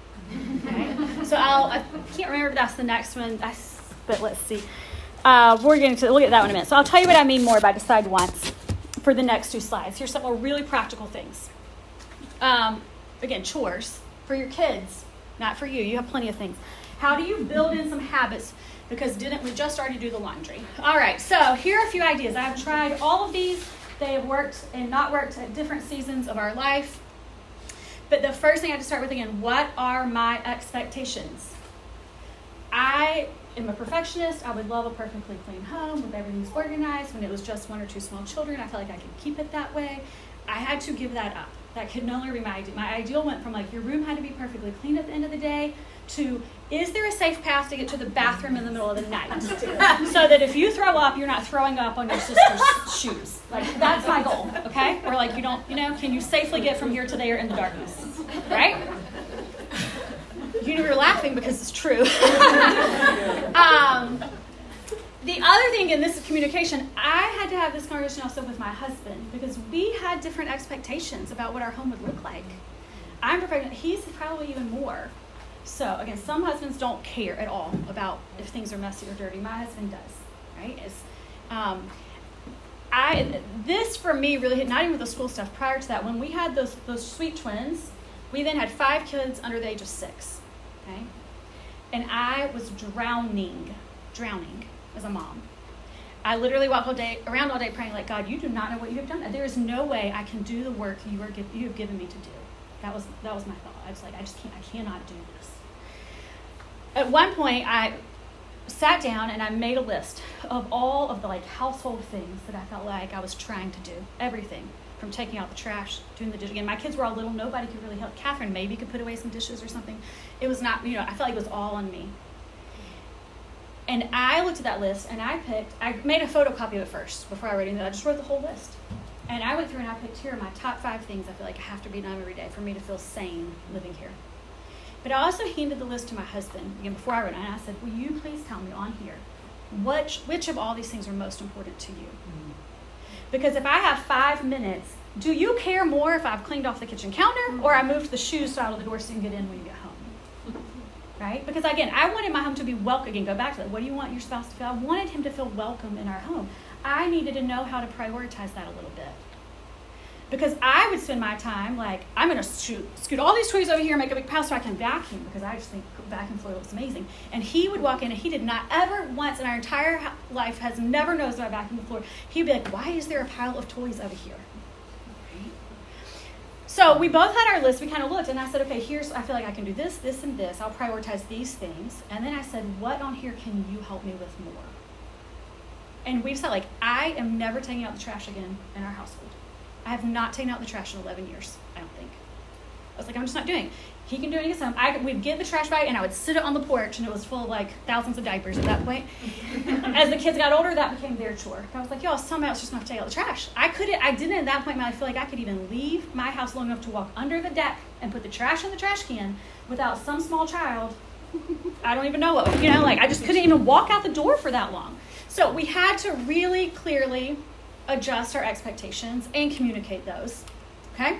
Okay? so I'll I can't remember if that's the next one, I, but let's see. Uh, we're going to look at that one in a minute. So I'll tell you what I mean more by decide once for the next two slides. Here's some more really practical things. Um, again, chores for your kids, not for you. You have plenty of things. How do you build in some habits because didn't we just to do the laundry? All right, so here are a few ideas. I have tried all of these. They have worked and not worked at different seasons of our life. But the first thing I have to start with again, what are my expectations? I am a perfectionist. I would love a perfectly clean home with everything's organized. When it was just one or two small children, I felt like I could keep it that way. I had to give that up. That could no longer be my ideal. My ideal went from like your room had to be perfectly clean at the end of the day to is there a safe path to get to the bathroom in the middle of the night so that if you throw up you're not throwing up on your sister's shoes like that's my goal okay or like you don't you know can you safely get from here to there in the darkness right you know you're laughing because it's true um, the other thing in this communication i had to have this conversation also with my husband because we had different expectations about what our home would look like i'm perfect he's probably even more so again, some husbands don't care at all about if things are messy or dirty. My husband does, right? It's, um, I this for me really hit not even with the school stuff. Prior to that, when we had those those sweet twins, we then had five kids under the age of six, okay, and I was drowning, drowning as a mom. I literally walked all day around all day praying like God, you do not know what you have done. There is no way I can do the work you are you have given me to do. That was that was my thought. I was like, I just can't. I cannot do this at one point I sat down and I made a list of all of the like household things that I felt like I was trying to do. Everything from taking out the trash, doing the dishes. Again, my kids were all little. Nobody could really help. Catherine maybe could put away some dishes or something. It was not, you know, I felt like it was all on me. And I looked at that list and I picked, I made a photocopy of it first before I wrote it. I just wrote the whole list. And I went through and I picked here are my top five things I feel like I have to be done every day for me to feel sane living here. But I also handed the list to my husband again before I wrote it, and I said, "Will you please tell me on here which which of all these things are most important to you?" Mm-hmm. Because if I have five minutes, do you care more if I've cleaned off the kitchen counter mm-hmm. or I moved the shoes so out of the door so you can get in when you get home? Right? Because again, I wanted my home to be welcome. Again, go back to that. What do you want your spouse to feel? I wanted him to feel welcome in our home. I needed to know how to prioritize that a little bit because I would spend my time like I'm gonna scoot, scoot all these toys over here and make a big pile so I can vacuum because I just think vacuum floor looks amazing. And he would walk in and he did not ever once in our entire life has never noticed my vacuum floor. He'd be like, "Why is there a pile of toys over here?" So we both had our list. We kind of looked, and I said, "Okay, here's. I feel like I can do this, this, and this. I'll prioritize these things." And then I said, "What on here can you help me with more?" And we've said, like, I am never taking out the trash again in our household I have not taken out the trash in 11 years, I don't think. I was like, I'm just not doing it. He can do it himself. I we'd get the trash bag and I would sit it on the porch, and it was full of like thousands of diapers at that point. As the kids got older, that became their chore. I was like, y'all, somebody else just gonna have to take out the trash. I couldn't. I didn't at that point life feel like I could even leave my house long enough to walk under the deck and put the trash in the trash can without some small child. I don't even know what you know. Like I just couldn't even walk out the door for that long. So we had to really clearly adjust our expectations and communicate those. Okay.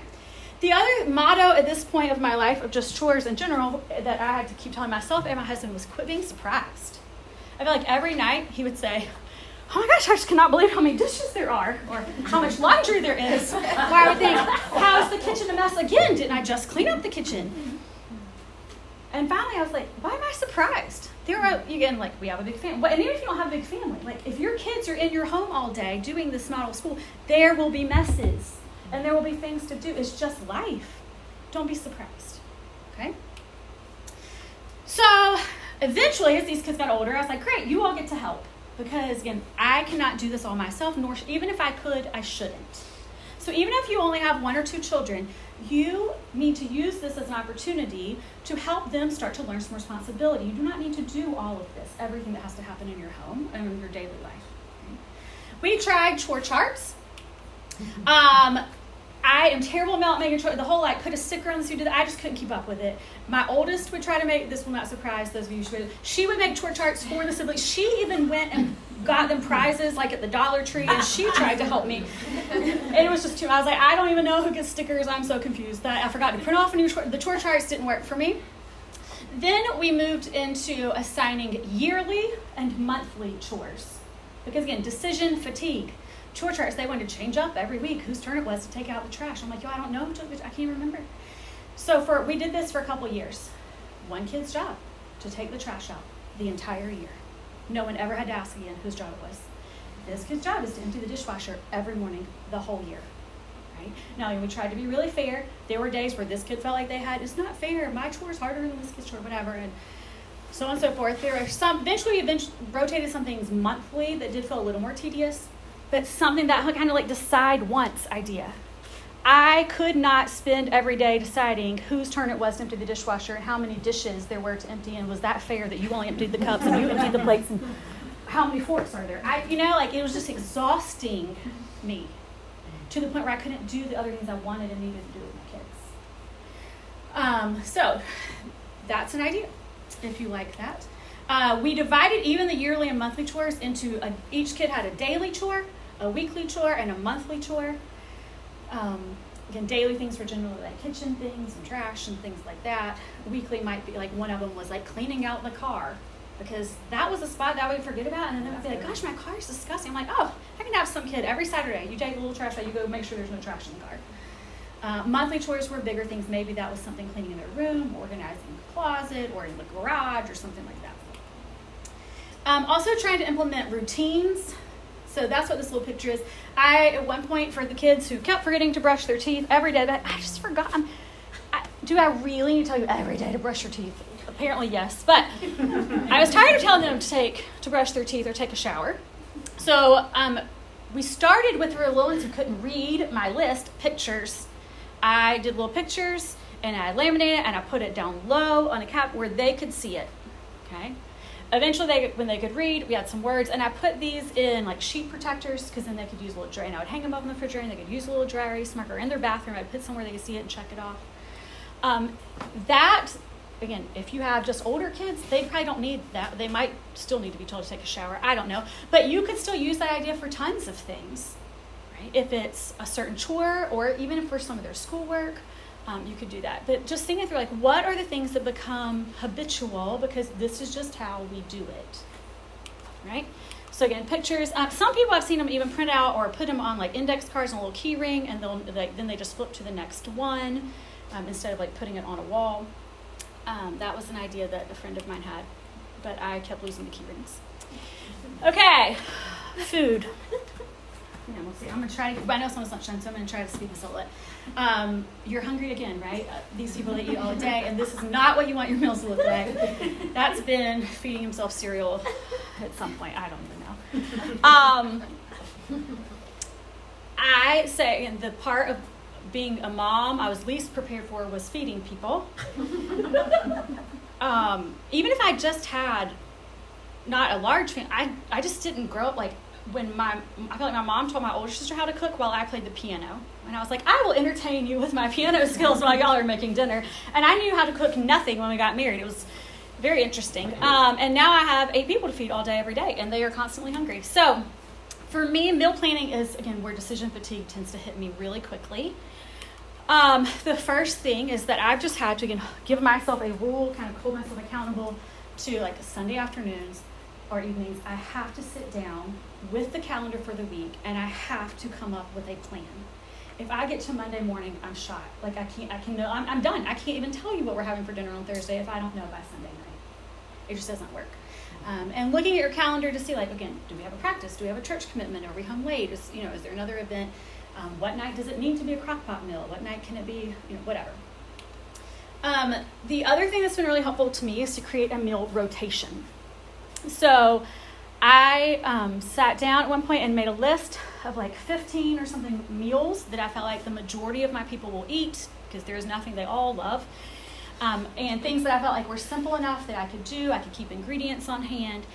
The other motto at this point of my life of just chores in general that I had to keep telling myself and my husband was quit being surprised. I feel like every night he would say, Oh my gosh, I just cannot believe how many dishes there are, or how much laundry there is. Or I would think, How's the kitchen a mess again? Didn't I just clean up the kitchen? And finally, I was like, Why am I surprised? There are, again, like, we have a big family. And even if you don't have a big family, like, if your kids are in your home all day doing this model school, there will be messes and there will be things to do. It's just life. Don't be surprised. Okay? So eventually, as these kids got older, I was like, great, you all get to help. Because again, I cannot do this all myself, nor even if I could, I shouldn't. So even if you only have one or two children, you need to use this as an opportunity to help them start to learn some responsibility. You do not need to do all of this, everything that has to happen in your home and in your daily life. We tried chore charts. Um, I am terrible about making sure the whole like put a sticker on the suit. I just couldn't keep up with it. My oldest would try to make this will not surprise those of you she would make chore charts for the siblings. She even went and got them prizes like at the Dollar Tree, and she tried to help me. And it was just too. I was like, I don't even know who gets stickers. I'm so confused that I forgot to print off a new chore. The chore charts didn't work for me. Then we moved into assigning yearly and monthly chores because again, decision fatigue chore charts, they wanted to change up every week whose turn it was to take out the trash. I'm like, yo, I don't know who took the I can't remember. So for we did this for a couple years. One kid's job to take the trash out the entire year. No one ever had to ask again whose job it was. This kid's job is to empty the dishwasher every morning the whole year. Right? Now we tried to be really fair. There were days where this kid felt like they had it's not fair. My chore is harder than this kid's chore, whatever, and so on and so forth. There were some eventually we eventually rotated some things monthly that did feel a little more tedious but something that kind of like decide once idea. I could not spend every day deciding whose turn it was to empty the dishwasher and how many dishes there were to empty, and was that fair that you only emptied the cups and you emptied the plates and how many forks are there? I, you know, like it was just exhausting me to the point where I couldn't do the other things I wanted and needed to do with my kids. Um, so that's an idea if you like that. Uh, we divided even the yearly and monthly chores into a, each kid had a daily chore a weekly chore and a monthly chore. Um, again, daily things were generally like kitchen things and trash and things like that. Weekly might be like one of them was like cleaning out the car because that was a spot that I would forget about, and then they would be like, "Gosh, my car is disgusting." I'm like, "Oh, I can have some kid every Saturday. You take a little trash out, you go make sure there's no trash in the car." Uh, monthly chores were bigger things. Maybe that was something cleaning in their room, organizing the closet, or in the garage, or something like that. Um, also, trying to implement routines so that's what this little picture is. I, at one point, for the kids who kept forgetting to brush their teeth every day, but I just forgot. I, do I really need to tell you every day to brush your teeth? Apparently, yes. But I was tired of telling them to take to brush their teeth or take a shower. So um, we started with for little ones who couldn't read my list pictures. I did little pictures and I laminated it and I put it down low on a cap where they could see it. Okay eventually they when they could read we had some words and i put these in like sheet protectors because then they could use a little dry and i would hang them up in the refrigerator and they could use a little dry erase marker in their bathroom. I'd put somewhere they could see it and check it off. Um, that again if you have just older kids they probably don't need that. They might still need to be told to take a shower. I don't know. But you could still use that idea for tons of things right? If it's a certain chore or even for some of their schoolwork um, you could do that. But just thinking through, like, what are the things that become habitual because this is just how we do it, right? So again, pictures. Um, some people I've seen them even print out or put them on like index cards and a little key ring, and they'll like, then they just flip to the next one um, instead of like putting it on a wall. Um, that was an idea that a friend of mine had, but I kept losing the key rings. Okay, food. Yeah, we'll see. I'm gonna try to. I know someone's lunchtime, so I'm gonna try to speak this a little. Um, you're hungry again, right? Uh, these people that eat all day, and this is not what you want your meals to look like. That's been feeding himself cereal at some point. I don't even know. Um, I say and the part of being a mom I was least prepared for was feeding people. um, even if I just had not a large family, I, I just didn't grow up like when my I feel like my mom told my older sister how to cook while I played the piano. And I was like, I will entertain you with my piano skills while y'all are making dinner. And I knew how to cook nothing when we got married. It was very interesting. Um, and now I have eight people to feed all day, every day, and they are constantly hungry. So for me, meal planning is, again, where decision fatigue tends to hit me really quickly. Um, the first thing is that I've just had to, again, give myself a rule, kind of hold myself accountable to like Sunday afternoons or evenings. I have to sit down with the calendar for the week and I have to come up with a plan if I get to Monday morning, I'm shot. Like I can't, I can know, I'm, I'm done. I can't even tell you what we're having for dinner on Thursday if I don't know by Sunday night. It just doesn't work. Um, and looking at your calendar to see, like, again, do we have a practice? Do we have a church commitment? Are we home late? Is you know, is there another event? Um, what night does it need to be a crockpot meal? What night can it be? You know, whatever. Um, the other thing that's been really helpful to me is to create a meal rotation. So I um, sat down at one point and made a list of like 15 or something meals that I felt like the majority of my people will eat because there is nothing they all love. Um, and things that I felt like were simple enough that I could do. I could keep ingredients on hand.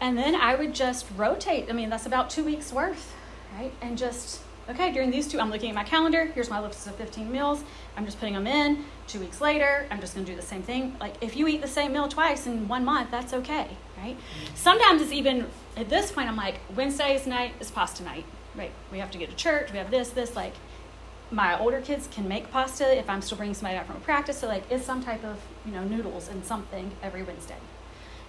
And then I would just rotate. I mean, that's about two weeks worth, right? And just, okay, during these two, I'm looking at my calendar. Here's my list of 15 meals. I'm just putting them in. Two weeks later, I'm just going to do the same thing. Like, if you eat the same meal twice in one month, that's okay right? Sometimes it's even at this point, I'm like, Wednesday's night is pasta night, right? We have to get to church. We have this, this. Like, my older kids can make pasta if I'm still bringing somebody out from a practice. So like, it's some type of you know noodles and something every Wednesday,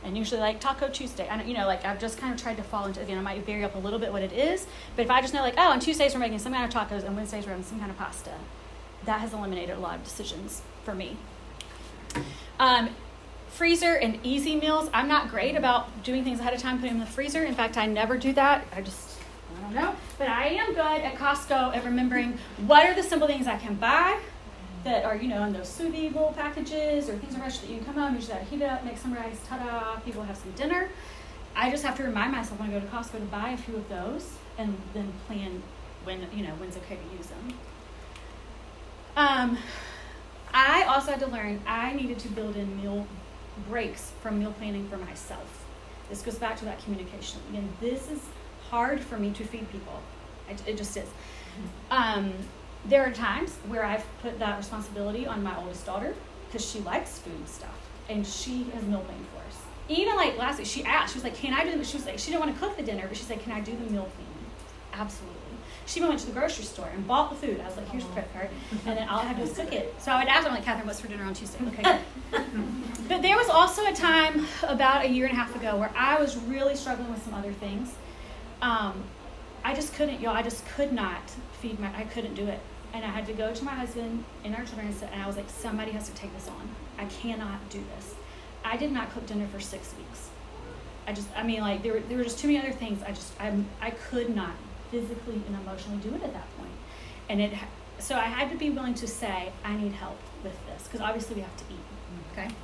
and usually like Taco Tuesday. I you know like I've just kind of tried to fall into again. I might vary up a little bit what it is, but if I just know like oh on Tuesdays we're making some kind of tacos and Wednesdays we're having some kind of pasta, that has eliminated a lot of decisions for me. Um, freezer and easy meals. I'm not great about doing things ahead of time, putting them in the freezer. In fact, I never do that. I just, I don't know. But I am good at Costco at remembering what are the simple things I can buy that are, you know, in those sous vide little packages or things are fresh that you can come home, usually I heat it up, make some rice, ta-da, people have some dinner. I just have to remind myself when I go to Costco to buy a few of those and then plan when, you know, when's okay to use them. Um, I also had to learn I needed to build in meal breaks from meal planning for myself. This goes back to that communication. Again, this is hard for me to feed people. It, it just is. Um, there are times where I've put that responsibility on my oldest daughter because she likes food stuff and she has meal planned for us. Even like last week, she asked, she was like, Can I do the She was like, She didn't want to cook the dinner, but she said, Can I do the meal planning? Absolutely. She went to the grocery store and bought the food. I was like, here's the credit card. And then all I had to cook it. So I would ask her, I'm like, Catherine, what's for dinner on Tuesday? Okay, but there was also a time about a year and a half ago where I was really struggling with some other things. Um, I just couldn't, y'all, I just could not feed my, I couldn't do it. And I had to go to my husband and our children and I was like, somebody has to take this on. I cannot do this. I did not cook dinner for six weeks. I just, I mean, like, there were, there were just too many other things. I just, I, I could not physically and emotionally do it at that point. And it, so I had to be willing to say, I need help with this, because obviously we have to eat, okay?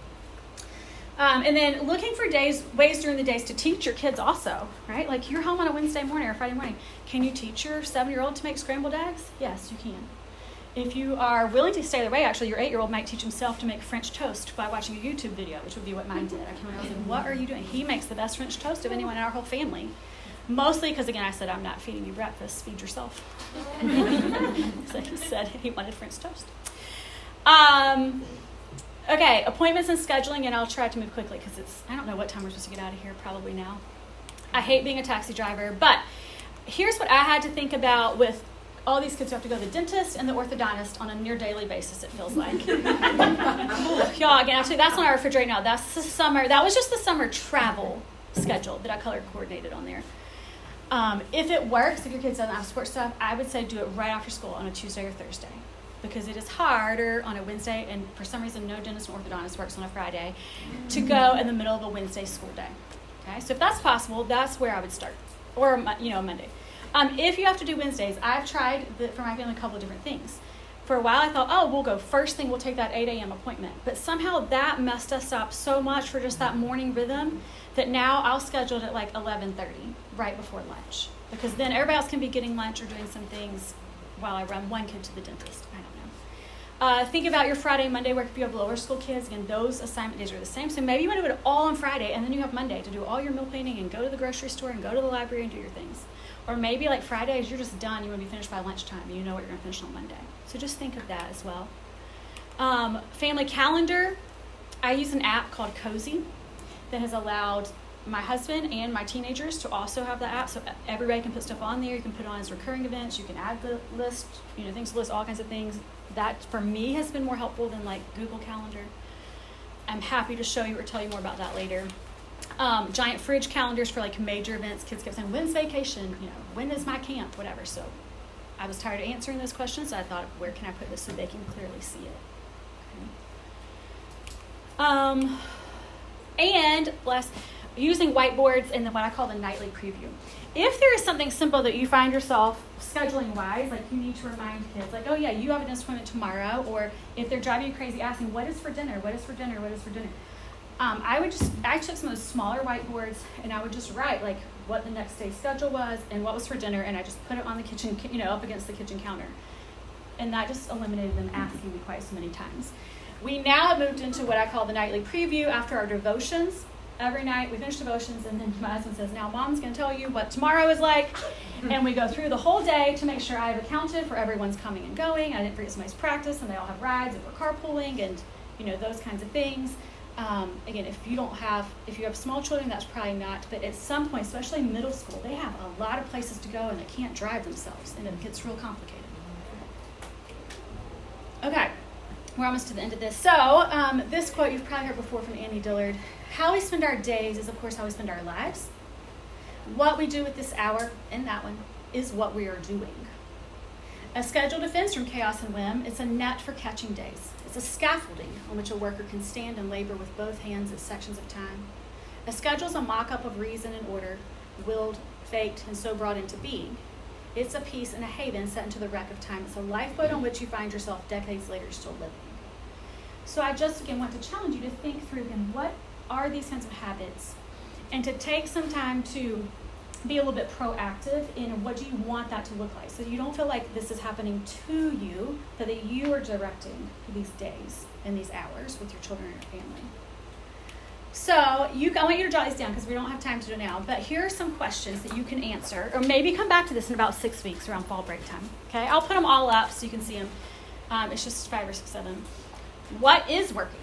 Um, and then looking for days, ways during the days to teach your kids also, right? Like you're home on a Wednesday morning or Friday morning. Can you teach your seven year old to make scrambled eggs? Yes, you can. If you are willing to stay the way, actually, your eight year old might teach himself to make French toast by watching a YouTube video, which would be what mine did. I came I was like, What are you doing? He makes the best French toast of anyone in our whole family. Mostly because, again, I said, I'm not feeding you breakfast, feed yourself. so he said he wanted French toast. Um, okay, appointments and scheduling, and I'll try to move quickly because it's, I don't know what time we're supposed to get out of here, probably now. I hate being a taxi driver, but here's what I had to think about with all these kids who have to go to the dentist and the orthodontist on a near daily basis, it feels like. Y'all, again, actually, that's not our refrigerator now. That's the summer, that was just the summer travel schedule that I color coordinated on there. Um, if it works, if your kids doesn't have sports stuff, I would say do it right after school on a Tuesday or Thursday because it is harder on a Wednesday, and for some reason, no dentist and orthodontist works on a Friday, to go in the middle of a Wednesday school day. Okay, so if that's possible, that's where I would start, or you know Monday. Um, if you have to do Wednesdays, I've tried the, for my family a couple of different things. For a while, I thought, oh, we'll go first thing, we'll take that 8 a.m. appointment. But somehow that messed us up so much for just that morning rhythm that now I'll schedule it at like 11:30, right before lunch, because then everybody else can be getting lunch or doing some things while I run one kid to the dentist. I know. Uh, think about your Friday, Monday work if you have lower school kids. Again, those assignment days are the same. So maybe you want to do it all on Friday, and then you have Monday to do all your meal planning and go to the grocery store and go to the library and do your things. Or maybe like Fridays, you're just done. You want to be finished by lunchtime, you know what you're going to finish on Monday. So just think of that as well. Um, family calendar. I use an app called Cozi that has allowed my husband and my teenagers to also have the app so everybody can put stuff on there you can put on as recurring events you can add the list you know things to list all kinds of things that for me has been more helpful than like google calendar. I'm happy to show you or tell you more about that later. Um, giant fridge calendars for like major events. Kids kept saying when's vacation? You know when is my camp? Whatever. So i was tired of answering those questions so i thought where can i put this so they can clearly see it? Okay. um, and last using whiteboards and then what I call the nightly preview. If there is something simple that you find yourself scheduling wise, like you need to remind kids, like, oh yeah, you have an appointment tomorrow, or if they're driving you crazy asking, what is for dinner? What is for dinner? What is for dinner? Um, I would just, I took some of those smaller whiteboards and I would just write like what the next day's schedule was and what was for dinner, and I just put it on the kitchen, you know, up against the kitchen counter. And that just eliminated them asking me quite so many times. We now have moved into what I call the nightly preview after our devotions every night we finish devotions and then my husband says now mom's going to tell you what tomorrow is like. And we go through the whole day to make sure i've accounted for everyone's coming and going. I didn't forget somebody's practice and they all have rides and we're carpooling and you know those kinds of things. Um, again if you don't have if you have small children that's probably not but at some point especially middle school they have a lot of places to go and they can't drive themselves and it gets real complicated. Okay we're almost to the end of this. So um, this quote you've probably heard before from annie dillard how we spend our days is, of course, how we spend our lives. What we do with this hour and that one is what we are doing. A scheduled defense from chaos and whim, it's a net for catching days. It's a scaffolding on which a worker can stand and labor with both hands at sections of time. A schedule is a mock up of reason and order, willed, faked, and so brought into being. It's a peace and a haven set into the wreck of time. It's a lifeboat on which you find yourself decades later still living. So I just again want to challenge you to think through again what are these kinds of habits and to take some time to be a little bit proactive in what do you want that to look like so you don't feel like this is happening to you but that you are directing these days and these hours with your children and your family so you, I want you to jot these down because we don't have time to do it now. But here are some questions that you can answer, or maybe come back to this in about six weeks around fall break time. Okay, I'll put them all up so you can see them. Um, it's just five or six of them. What is working?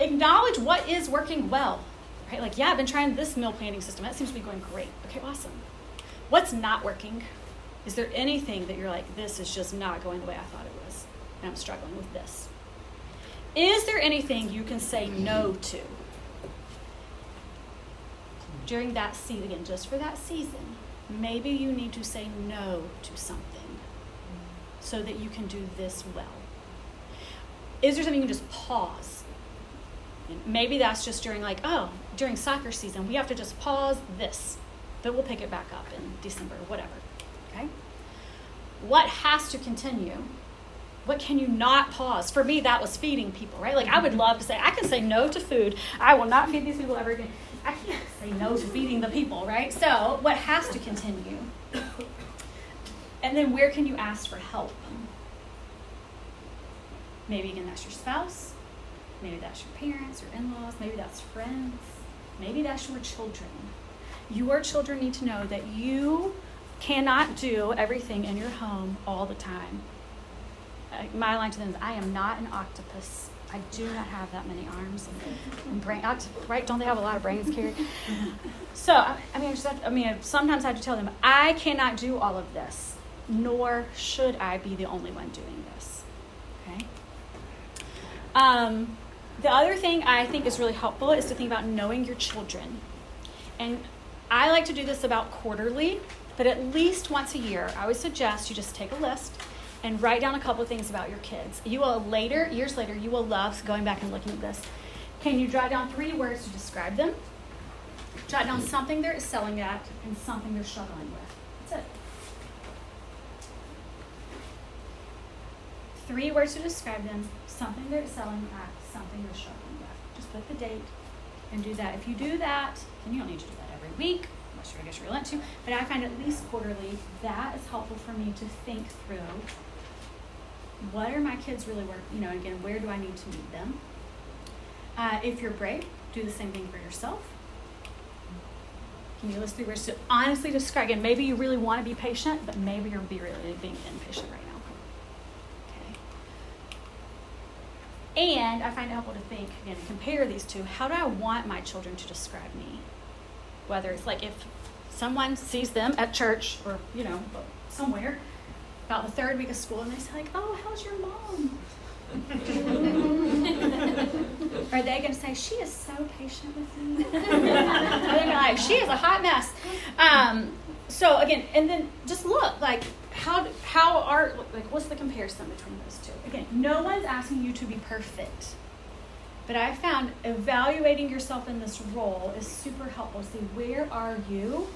Acknowledge what is working well. Right? Like, yeah, I've been trying this meal planning system. That seems to be going great. Okay, awesome. What's not working? Is there anything that you're like, this is just not going the way I thought it was, and I'm struggling with this? Is there anything you can say no to during that season? Again, just for that season, maybe you need to say no to something so that you can do this well. Is there something you can just pause maybe that's just during like oh during soccer season we have to just pause this but we'll pick it back up in december whatever okay? What has to continue what can you not pause? For me that was feeding people right? Like i would love to say i can say no to food. I will not feed these people ever again. I can't say no to feeding the people right? So what has to continue? And then where can you ask for help? Maybe again that's your spouse Maybe that's your parents or in laws. Maybe that's friends. Maybe that's your children. Your children need to know that you cannot do everything in your home all the time. Uh, my line to them is I am not an octopus. I do not have that many arms and, and brain. Right? Don't they have a lot of brains, Carrie? so, I, I mean, I, just have, I mean, sometimes I have to tell them I cannot do all of this, nor should I be the only one doing this. Okay. Um, the other thing I think is really helpful is to think about knowing your children. And I like to do this about quarterly, but at least once a year, I would suggest you just take a list and write down a couple of things about your kids. You will later, years later, you will love going back and looking at this. Can you jot down three words to describe them? Jot down something they're excelling at and something they're struggling with. That's it. three words to describe them, something they're excelling at, something they're struggling with. Just put the date and do that. If you do that, and you don't need to do that every week, unless you I guess you want to, but I find at least quarterly, that is helpful for me to think through what are my kids really work, you know, again, where do I need to meet them? Uh, if you're brave, do the same thing for yourself. Can you list three words to honestly describe? Again, maybe you really want to be patient, but maybe you're really being impatient right now. Okay. And I find it helpful to think again, compare these two. How do I want my children to describe me? Whether it's like if someone sees them at church or you know somewhere about the third week of school, and they say like, "Oh, how's your mom?" Are they going to say, she is so patient with me? Are they going to be like, she is a hot mess? Um, so again, and then just look, like, how, how are, like, what's the comparison between those two? Again, no one's asking you to be perfect. But I found evaluating yourself in this role is super helpful. See, where are you?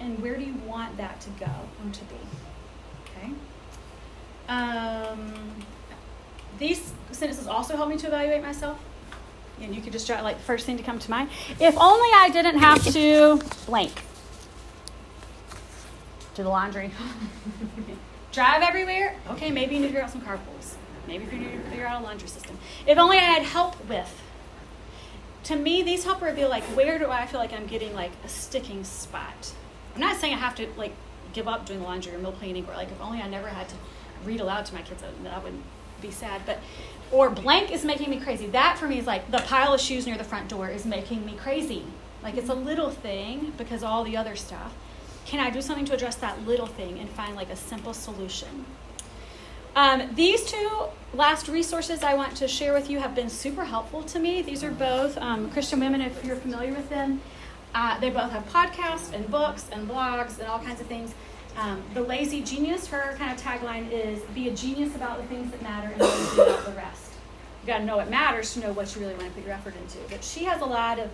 And where do you want that to go or to be? Okay. Um, these sentences also help me to evaluate myself. And you could just jot like first thing to come to mind. If only I didn't have to blank. Do the laundry. Drive everywhere. Okay, maybe you need to figure out some carpools. Maybe you need to figure out a laundry system. If only I had help with. To me, these help reveal like where do I feel like I'm getting like a sticking spot. I'm not saying I have to like give up doing laundry or meal planning or like if only I never had to read aloud to my kids, that would be sad. But or blank is making me crazy. That for me is like the pile of shoes near the front door is making me crazy. Like it's a little thing because all the other stuff. Can I do something to address that little thing and find like a simple solution? Um, these two last resources I want to share with you have been super helpful to me. These are both um, Christian women, if you're familiar with them. Uh, they both have podcasts and books and blogs and all kinds of things. Um, the lazy genius, her kind of tagline is be a genius about the things that matter and lazy about the rest. You got to know what matters to know what you really want to put your effort into. But she has a lot of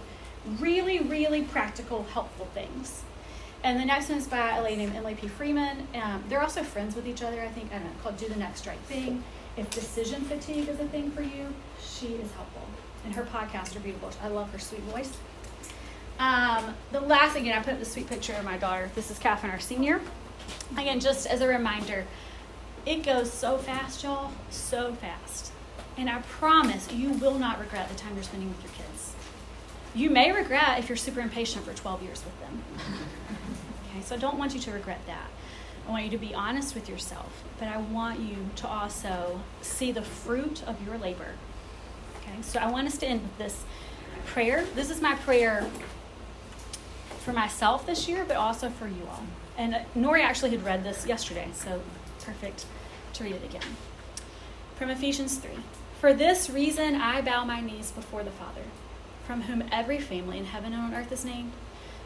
really, really practical, helpful things. And the next one is by a lady named Emily P. Freeman. Um, they're also friends with each other, I think. I don't know, called Do the Next Right Thing. If decision fatigue is a thing for you, she is helpful. And her podcasts are beautiful. I love her sweet voice. Um, the last again, I put the sweet picture of my daughter. This is Catherine, our senior. Again, just as a reminder, it goes so fast, y'all, so fast. And I promise you will not regret the time you're spending with your kids. You may regret if you're super impatient for 12 years with them. okay, so I don't want you to regret that. I want you to be honest with yourself, but I want you to also see the fruit of your labor. Okay, so I want us to end with this prayer. This is my prayer for myself this year, but also for you all. And uh, Nori actually had read this yesterday, so perfect to read it again. From Ephesians 3 For this reason I bow my knees before the Father, from whom every family in heaven and on earth is named,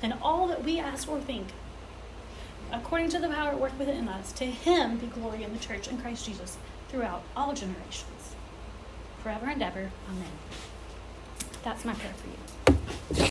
than all that we ask or think, according to the power at work within us, to him be glory in the church and Christ Jesus throughout all generations, forever and ever. Amen. That's my prayer for you.